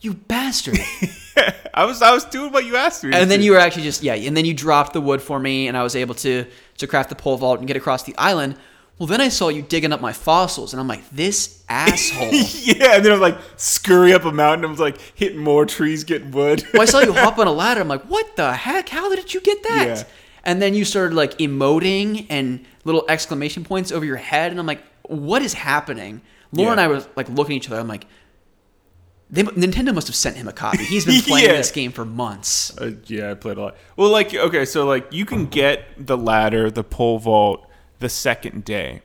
"You bastard!" I was I was doing what you asked me. to and then do. you were actually just yeah, and then you dropped the wood for me, and I was able to to craft the pole vault and get across the island. Well, then I saw you digging up my fossils, and I'm like, "This asshole." yeah, and then I'm like scurry up a mountain. I was like hitting more trees, getting wood. well, I saw you hop on a ladder. I'm like, what the heck? How did you get that? Yeah. And then you started like emoting and little exclamation points over your head, and I'm like, what is happening? Lauren and I were like looking at each other. I'm like, they, Nintendo must have sent him a copy. He's been playing Yeah. this game for months. Uh, yeah, I played a lot. Well, like okay, so like you can get the ladder, the pole vault, the second day.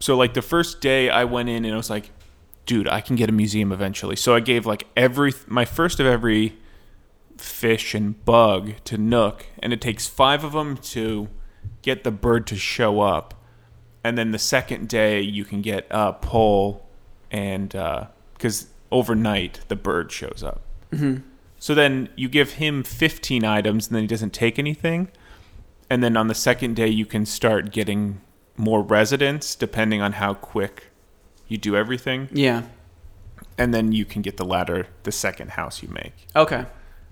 So like the first day, I went in and I was like, dude, I can get a museum eventually. So I gave like every my first of every fish and bug to Nook, and it takes five of them to get the bird to show up. And then the second day, you can get a pole, and because overnight the bird shows up. So then you give him 15 items and then he doesn't take anything. And then on the second day, you can start getting more residents depending on how quick you do everything. Yeah. And then you can get the ladder the second house you make. Okay.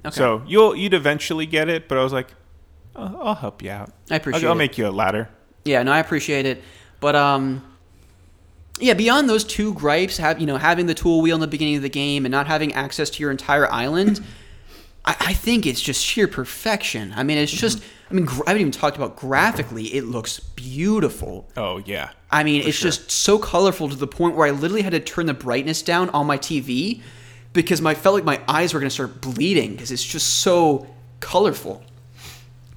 Okay. So you'll you'd eventually get it, but I was like, I'll, I'll help you out. I appreciate I'll, I'll make you a ladder. Yeah, no, I appreciate it. But um yeah, beyond those two gripes, have you know, having the tool wheel in the beginning of the game and not having access to your entire island, I, I think it's just sheer perfection. I mean, it's just mm-hmm. I mean, I haven't even talked about graphically. It looks beautiful. Oh yeah. I mean, it's just so colorful to the point where I literally had to turn the brightness down on my TV because my felt like my eyes were going to start bleeding because it's just so colorful.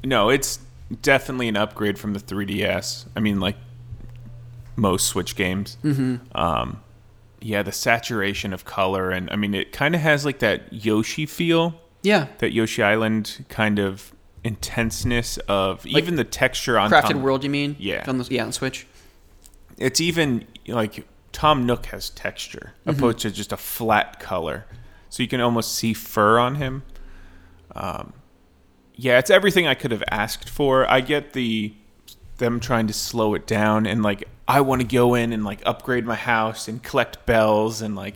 No, it's definitely an upgrade from the 3DS. I mean, like most Switch games. Mm-hmm. Um, yeah, the saturation of color, and I mean, it kind of has like that Yoshi feel, Yeah. that Yoshi Island kind of intenseness of even the texture on Crafted Tom, World, you mean? Yeah. On the, yeah, on Switch. It's even like Tom Nook has texture Mm-hmm. opposed to just a flat color, so you can almost see fur on him. Um, yeah, it's everything I could have asked for. I get the them trying to slow it down and like I want to go in and like upgrade my house and collect bells and like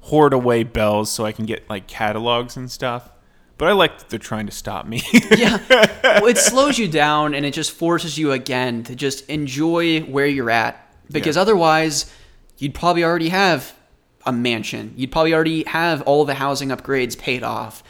hoard away bells so I can get like catalogs and stuff. But I like that they're trying to stop me. yeah. Well, it slows you down and it just forces you again to just enjoy where you're at because Yeah. otherwise you'd probably already have a mansion. You'd probably already have all the housing upgrades paid off.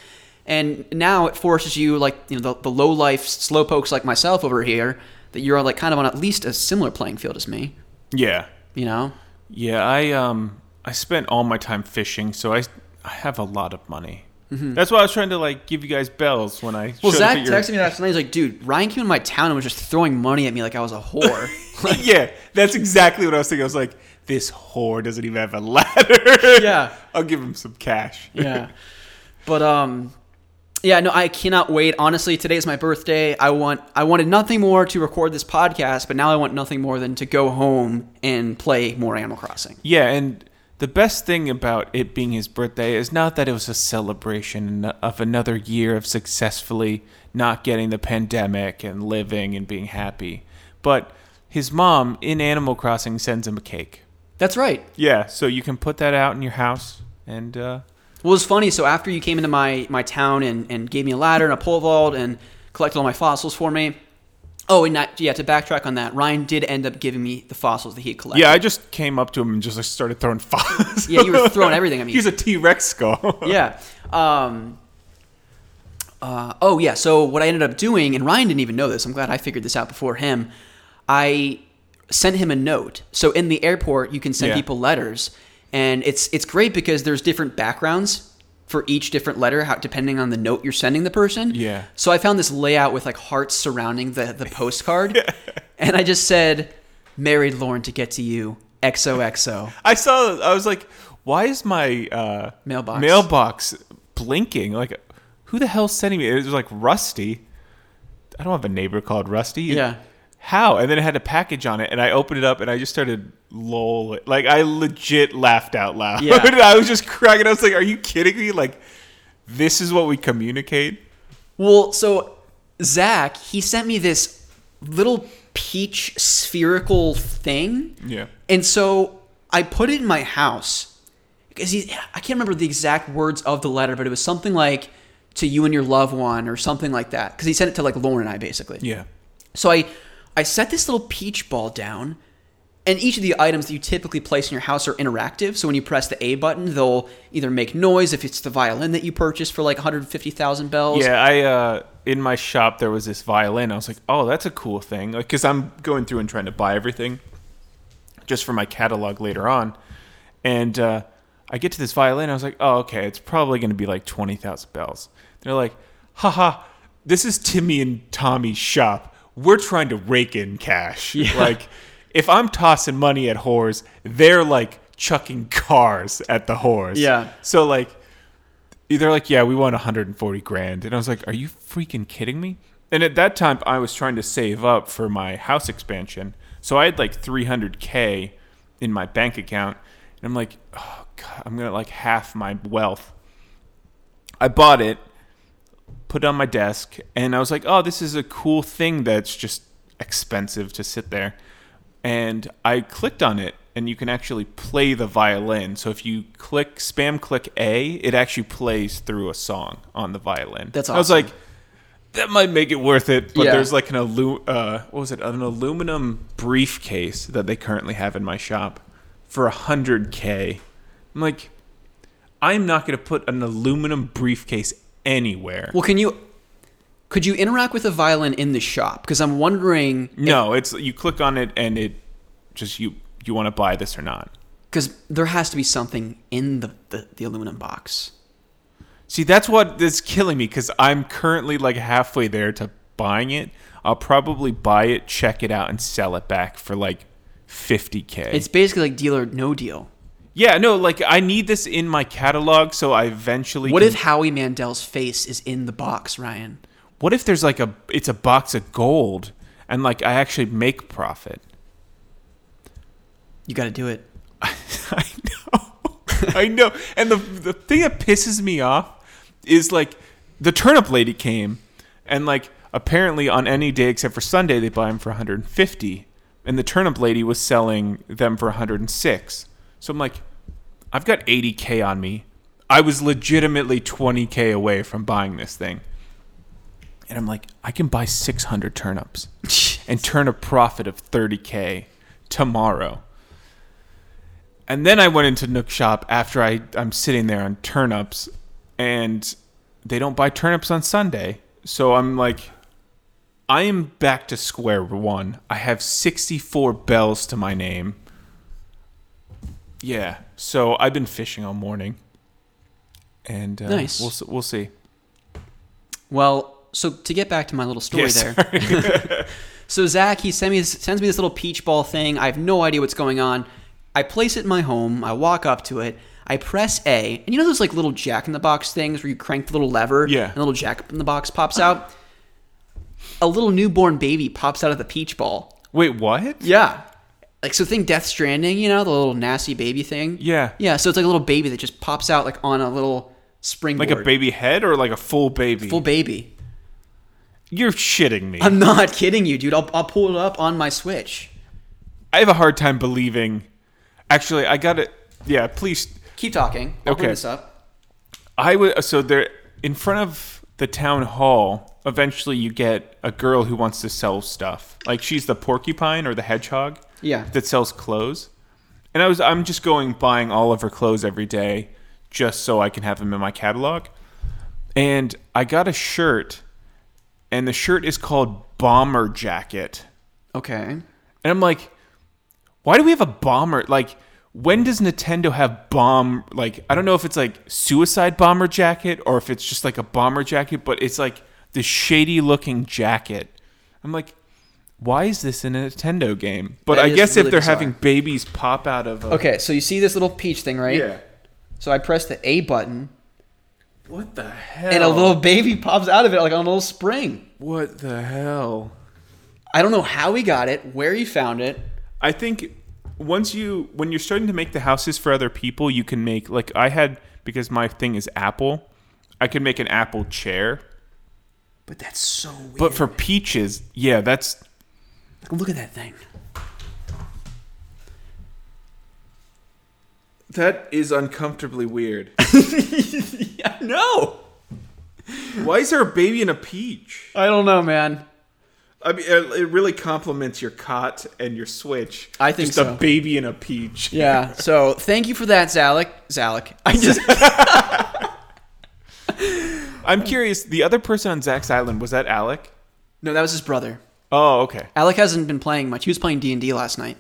And now it forces you like, you know, the, the low life slowpokes like myself over here that you're like kind of on at least a similar playing field as me, yeah. you know? Yeah, I um I spent all my time fishing, so I I have a lot of money. That's why I was trying to like give you guys bells when I. Mm-hmm. Well, Zach your- texted me last night. He's like, dude, Ryan came in my town and was just throwing money at me like I was a whore. yeah, that's exactly what I was thinking. I was like, this whore doesn't even have a ladder. Yeah. I'll give him some cash. yeah. But um yeah, no, I cannot wait. Honestly, today is my birthday. I want I wanted nothing more to record this podcast, but now I want nothing more than to go home and play more Animal Crossing. Yeah, and the best thing about it being his birthday is not that it was a celebration of another year of successfully not getting the pandemic and living and being happy, but his mom in Animal Crossing sends him a cake. That's right. Yeah, so you can put that out in your house and uh Well, it was funny. So after you came into my my town and, and gave me a ladder and a pole vault and collected all my fossils for me. Oh, and that, yeah, to backtrack on that, Ryan did end up giving me the fossils that he had collected. Yeah, I just came up to him and just like started throwing fossils. Yeah, you were throwing everything at me. He's a T Rex skull. yeah. Um, uh, oh yeah. So what I ended up doing, and Ryan didn't even know this. I'm glad I figured this out before him. I sent him a note. So in the airport, you can send Yeah. people letters, and it's it's great because there's different backgrounds for each different letter, how, depending on the note you're sending the person. Yeah. So I found this layout with like hearts surrounding the the postcard, and I just said, "Married Lauren to get to you." XOXO. I saw. I was like, why is my uh, Mailbox. mailbox blinking? Like, who the hell's sending me? It was like Rusty. I don't have a neighbor called Rusty. Yeah. How? And then it had a package on it, and I opened it up, and I just started lol. Like, I legit laughed out loud. Yeah. I was just cracking. I was like, "Are you kidding me? Like, this is what we communicate." Well, so Zach, he sent me this little peach spherical thing. Yeah. And so I put it in my house because he, I can't remember the exact words of the letter, but it was something like to you and your loved one or something like that. Because he sent it to like Lauren and I basically. Yeah. So I, I set this little peach ball down, and each of the items that you typically place in your house are interactive. So when you press the A button, they'll either make noise if it's the violin that you purchased for like 150,000 bells. Yeah, I uh in my shop there was this violin. I was like, "Oh, that's a cool thing." Like cuz I'm going through and trying to buy everything just for my catalog later on. And uh I get to this violin, I was like, "Oh, okay, it's probably going to be like 20,000 bells." They're like, "Haha, this is Timmy and Tommy's shop. We're trying to rake in cash." Like if I'm tossing money at whores, they're like chucking cars at the whores. Yeah. So like they're like, yeah, we want 140 grand. And I was like, are you freaking kidding me? And at that time, I was trying to save up for my house expansion. So I had like 300K in my bank account. And I'm like, oh, God, I'm going to like half my wealth. I bought it, put it on my desk, and I was like, oh, this is a cool thing that's just expensive to sit there. And I clicked on it, and you can actually play the violin. So if you click spam click A, it actually plays through a song on the violin. That's awesome. I was like, that might make it worth it. But Yeah. there's like an alu- uh, what was it? An aluminum briefcase that they currently have in my shop for a hundred k. I'm like, I'm not going to put an aluminum briefcase anywhere. Well, can you? Could you interact with a violin in the shop? Because I'm wondering. no, it's you click on it and it just you you want to buy this or not. Because there has to be something in the, the, the aluminum box. See, that's what is killing me because I'm currently like halfway there to buying it. I'll probably buy it, check it out, and sell it back for like 50k. It's basically like deal or no deal. Yeah, no, like I need this in my catalog so I eventually. What can- if Howie Mandel's face is in the box, Ryan? What if there's like a it's a box of gold and like I actually make profit? You got to do it. I know. I know. And the the thing that pisses me off is like the turnip lady came and like apparently on any day except for Sunday they buy them for 150 and the turnip lady was selling them for 106. So I'm like I've got 80k on me. I was legitimately 20k away from buying this thing. And I'm like I can buy 600 turnips and turn a profit of 30k tomorrow. And then I went into Nook Shop after I I'm sitting there on turnips, and they don't buy turnips on Sunday. So I'm like, I am back to square one. I have 64 bells to my name. Yeah. So I've been fishing all morning, and uh, Nice. We'll we'll see. Well, so to get back to my little story Yes, there. so Zach, he sent me sends me this little peach ball thing. I have no idea what's going on. I place it in my home. I walk up to it. I press A, and you know those like little Jack in the Box things where you crank the little lever, Yeah. and a little Jack in the Box pops out. A little newborn baby pops out of the peach ball. Wait, what? Yeah. Like so think Death Stranding, you know, the little nasty baby thing. Yeah. Yeah, so it's like a little baby that just pops out like on a little springboard. Like a baby head or like a full baby? Full baby. You're shitting me. I'm not kidding you, dude. I'll, I'll pull it up on my Switch. I have a hard time believing. Actually, I got it. Yeah, please. Keep talking. I'll Okay. this up. I would. So there, in front of the town hall. Eventually, you get a girl who wants to sell stuff. Like she's the porcupine or the hedgehog. Yeah. That sells clothes. And I was. I'm just going buying all of her clothes every day, just so I can have them in my catalog. And I got a shirt, and the shirt is called Bomber Jacket. Okay. And I'm like, why do we have a bomber? Like, when does Nintendo have bomb? Like, I don't know if it's like suicide bomber jacket or if it's just like a bomber jacket, but it's like this shady looking jacket. I'm like, why is this in a Nintendo game? But That I is guess really if they're bizarre. having babies pop out of a, Okay, so you see this little peach thing, right? yeah. So I press the A button, What the hell? and a little baby pops out of it like on a little spring. What the hell? I don't know how he got it, where he found it. I think once you when you're starting to make the houses for other people, you can make like I had because my thing is apple. I could make an apple chair, But that's so weird. but for peaches, yeah, that's Look at that thing. That is uncomfortably weird. Yeah, no. Why is there a baby in a peach? I don't know, man. I mean, it it really complements your cot and your switch. I think Just so. a baby in a peach. Yeah. So thank you for that, Zalek. Zalek. I just I'm curious. The other person on Zach's island was that Alec? no, that was his brother. Oh, okay, Alec hasn't been playing much. He was playing D and D last night.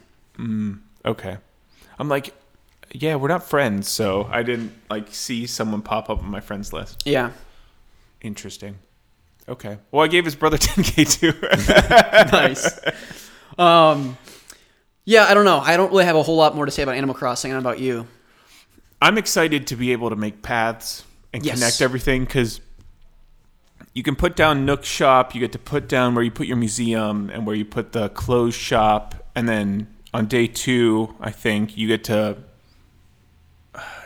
okay. I'm like, yeah, we're not friends, so I didn't like see someone pop up on my friends list. Yeah. Interesting. Okay. Well, I gave his brother 10k too. nice. Um, yeah, I don't know. I don't really have a whole lot more to say about Animal Crossing. I about you. I'm excited to be able to make paths and Yes. connect everything because you can put down Nook Shop. You get to put down where you put your museum and where you put the clothes shop. And then on day two, I think you get to.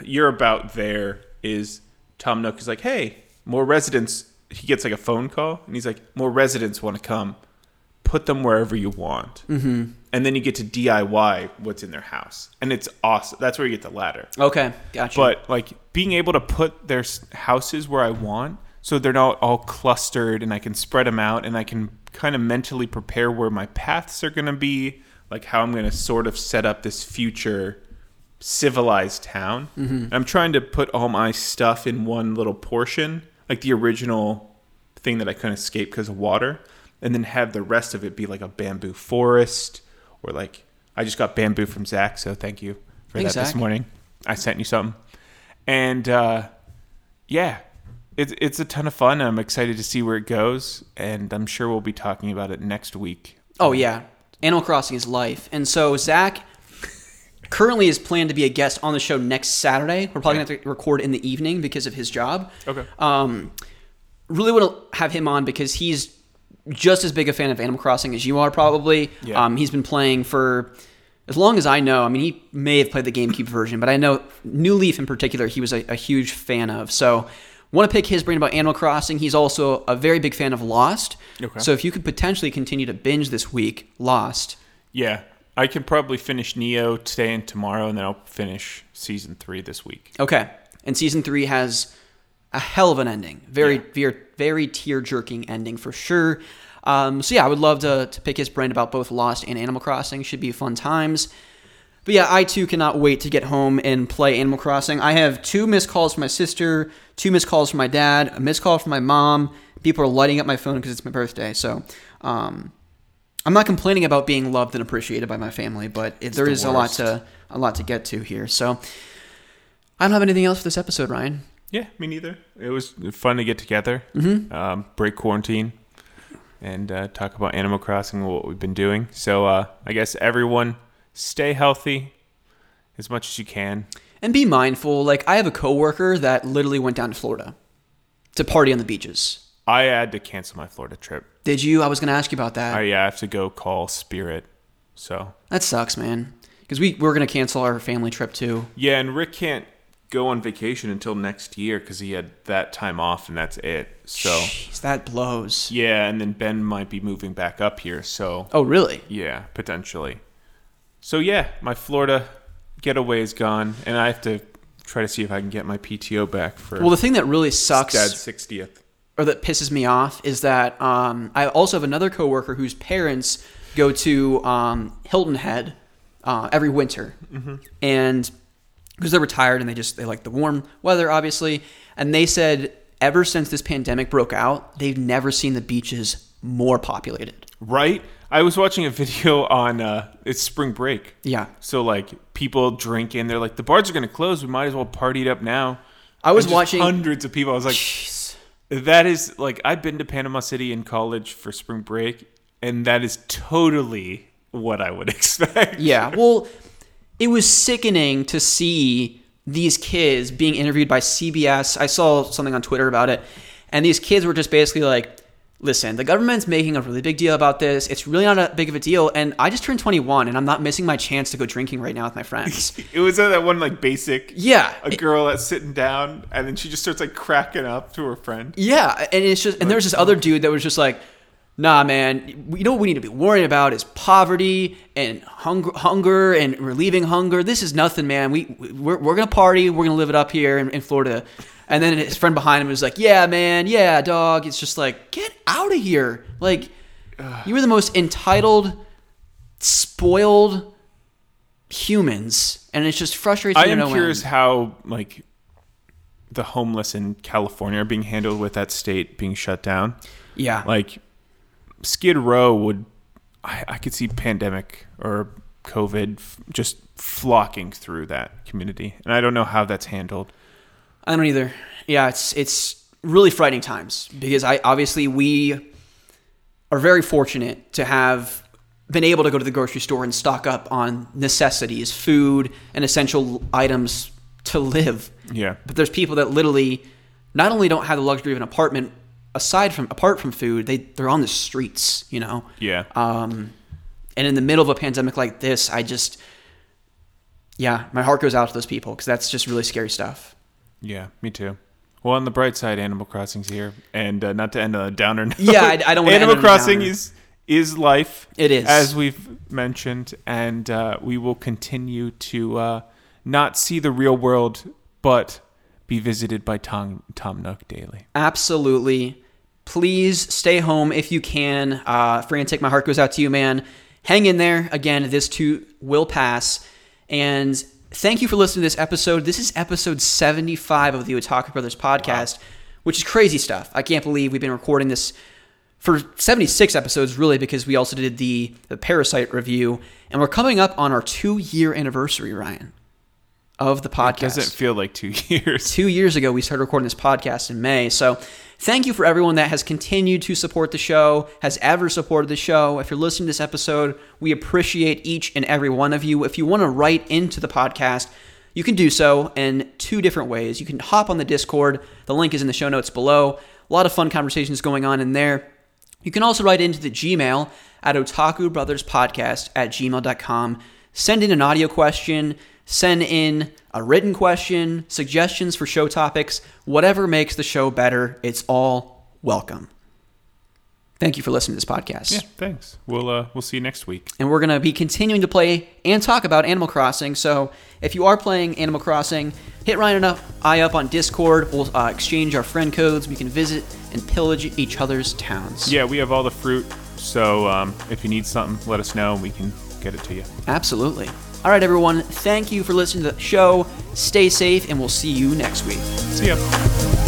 You're about there is Tom Nook is like, hey, more residents. He gets like a phone call and he's like, more residents want to come. Put them wherever you want. Mm-hmm. And then you get to DIY what's in their house. And it's awesome. That's where you get the ladder. Okay, gotcha. But like being able to put their houses where I want, so they're not all clustered, and I can spread them out, and I can kind of mentally prepare where my paths are going to be, like how I'm going to sort of set up this future civilized town. I'm trying to put all my stuff in one little portion, like the original thing that I couldn't escape because of water, and then have the rest of it be like a bamboo forest, or like I just got bamboo from Zach, so thank you for Thanks, that this morning. I sent you something, and uh, yeah, it's it's a ton of fun. I'm excited to see where it goes, and I'm sure we'll be talking about it next week. oh yeah, Animal Crossing is life. And so Zach currently is planned to be a guest on the show next Saturday. We're probably going to record in the evening because of his job. Okay. Um, really want to have him on because he's just as big a fan of Animal Crossing as you are, probably. Yeah. Um, he's been playing for as long as I know. I mean, he may have played the GameCube version, but I know New Leaf in particular, he was a, a huge fan of. So, want to pick his brain about Animal Crossing. He's also a very big fan of Lost. Okay. So, if you could potentially continue to binge this week, Lost. Yeah, I can probably finish Neo today and tomorrow, and then I'll finish season three this week. Okay. And season three has a hell of an ending. Very, Yeah. very, very tear jerking ending for sure. Um, so yeah, I would love to, to pick his brain about both Lost and Animal Crossing. Should be fun times. But yeah, I too cannot wait to get home and play Animal Crossing. I have two missed calls from my sister, two missed calls from my dad, a missed call from my mom. People are lighting up my phone because it's my birthday. So um, I'm not complaining about being loved and appreciated by my family, but it, there the is a lot to a lot to get to here. So I don't have anything else for this episode, Ryan. Yeah, me neither. It was fun to get together, mm-hmm. um, break quarantine, and uh, talk about Animal Crossing and what we've been doing. So uh, I guess everyone stay healthy as much as you can. And be mindful. Like I have a coworker that literally went down to Florida to party on the beaches. I had to cancel my Florida trip. Did you? I was going to ask you about that. I yeah, I have to go call Spirit. So that sucks, man. Because we we're going to cancel our family trip too. yeah, and Rick can't go on vacation until next year because he had that time off, and that's it. So Jeez, that blows. yeah, and then Ben might be moving back up here. So Oh, really? Yeah, potentially. So yeah, my Florida getaway is gone, and I have to try to see if I can get my PTO back for Well, the thing that really sucks Dad's sixtieth. or that pisses me off is that um, I also have another coworker whose parents go to um, Hilton Head uh, every winter, and because they're retired and they just they like the warm weather, obviously, and they said ever since this pandemic broke out, they've never seen the beaches more populated. Right? I was watching a video on uh, it's spring break. Yeah. So like people drinking, they're like the bars are gonna close. We might as well party it up now. I was watching- hundreds of people. I was like, that is like I've been to Panama City in college for spring break, and that is totally what I would expect. Yeah. Well, it was sickening to see these kids being interviewed by CBS. I saw something on Twitter about it, and these kids were just basically like, "Listen, the government's making a really big deal about this. It's really not a big of a deal, and I just turned 21, and I'm not missing my chance to go drinking right now with my friends." It was that one like basic. Yeah. a girl that's sitting down and then she just starts like cracking up to her friend. Yeah, and it's just and there's this other dude that was just like, nah, man, you know what we need to be worrying about is poverty and hunger, hunger and relieving hunger. This is nothing, man. We we're, we're gonna party. We're gonna live it up here in, in Florida. And then his friend behind him was like, "Yeah, man, yeah, dog." It's just like, get out of here. Like, you were the most entitled, spoiled humans, and it just frustrates me. I am no curious end. how like the homeless in California are being handled with that state being shut down. Yeah, Like Skid Row would, I, I could see pandemic or COVID f- just flocking through that community, and I don't know how that's handled. I don't either. Yeah, it's it's really frightening times because I obviously we are very fortunate to have been able to go to the grocery store and stock up on necessities, food, and essential items to live. Yeah. But there's people that literally not only don't have the luxury of an apartment aside from apart from food, they they're on the streets, you know. Yeah. Um, and in the middle of a pandemic like this, I just, yeah, my heart goes out to those people because that's just really scary stuff. Yeah, me too. Well, on the bright side, Animal Crossing's here, and uh, not to end on a downer note. Yeah, I- I don't wanna Animal Crossing is is life. It is. as we've mentioned, and uh, we will continue to uh, not see the real world, but be visited by Tom Tom Nook daily. Absolutely. Please stay home if you can. Uh, Frantic, my heart goes out to you, man. Hang in there. Again, this too will pass. And thank you for listening to this episode. This is episode 75 of the Otaku Brothers podcast, which is crazy stuff. I can't believe we've been recording this for 76 episodes, really, because we also did the, the Parasite review. And we're coming up on our two year anniversary, Ryan, of the podcast It Doesn't feel like two years. two years ago we started recording this podcast in may so thank you for everyone that has continued to support the show has ever supported the show. If you're listening to this episode we appreciate each and every one of you. If you want to write into the podcast you can do so in two different ways. You can hop on the discord. The link is in the show notes below. A lot of fun conversations going on in there. You can also write into the Gmail at otakubrothers.podcast at gmail.com. Send in an audio question, send in a written question, suggestions for show topics, whatever makes the show better. It's all welcome. Thank you for listening to this podcast. Yeah, thanks. We'll uh, we'll see you next week. And we're going to be continuing to play and talk about Animal Crossing. So if you are playing Animal Crossing, hit Ryan and up- I up on Discord. We'll uh, exchange our friend codes. We can visit and pillage each other's towns. Yeah, we have all the fruit. So um, if you need something, let us know we can get it to you. Absolutely. All right, everyone. Thank you for listening to the show. Stay safe, and we'll see you next week. See ya.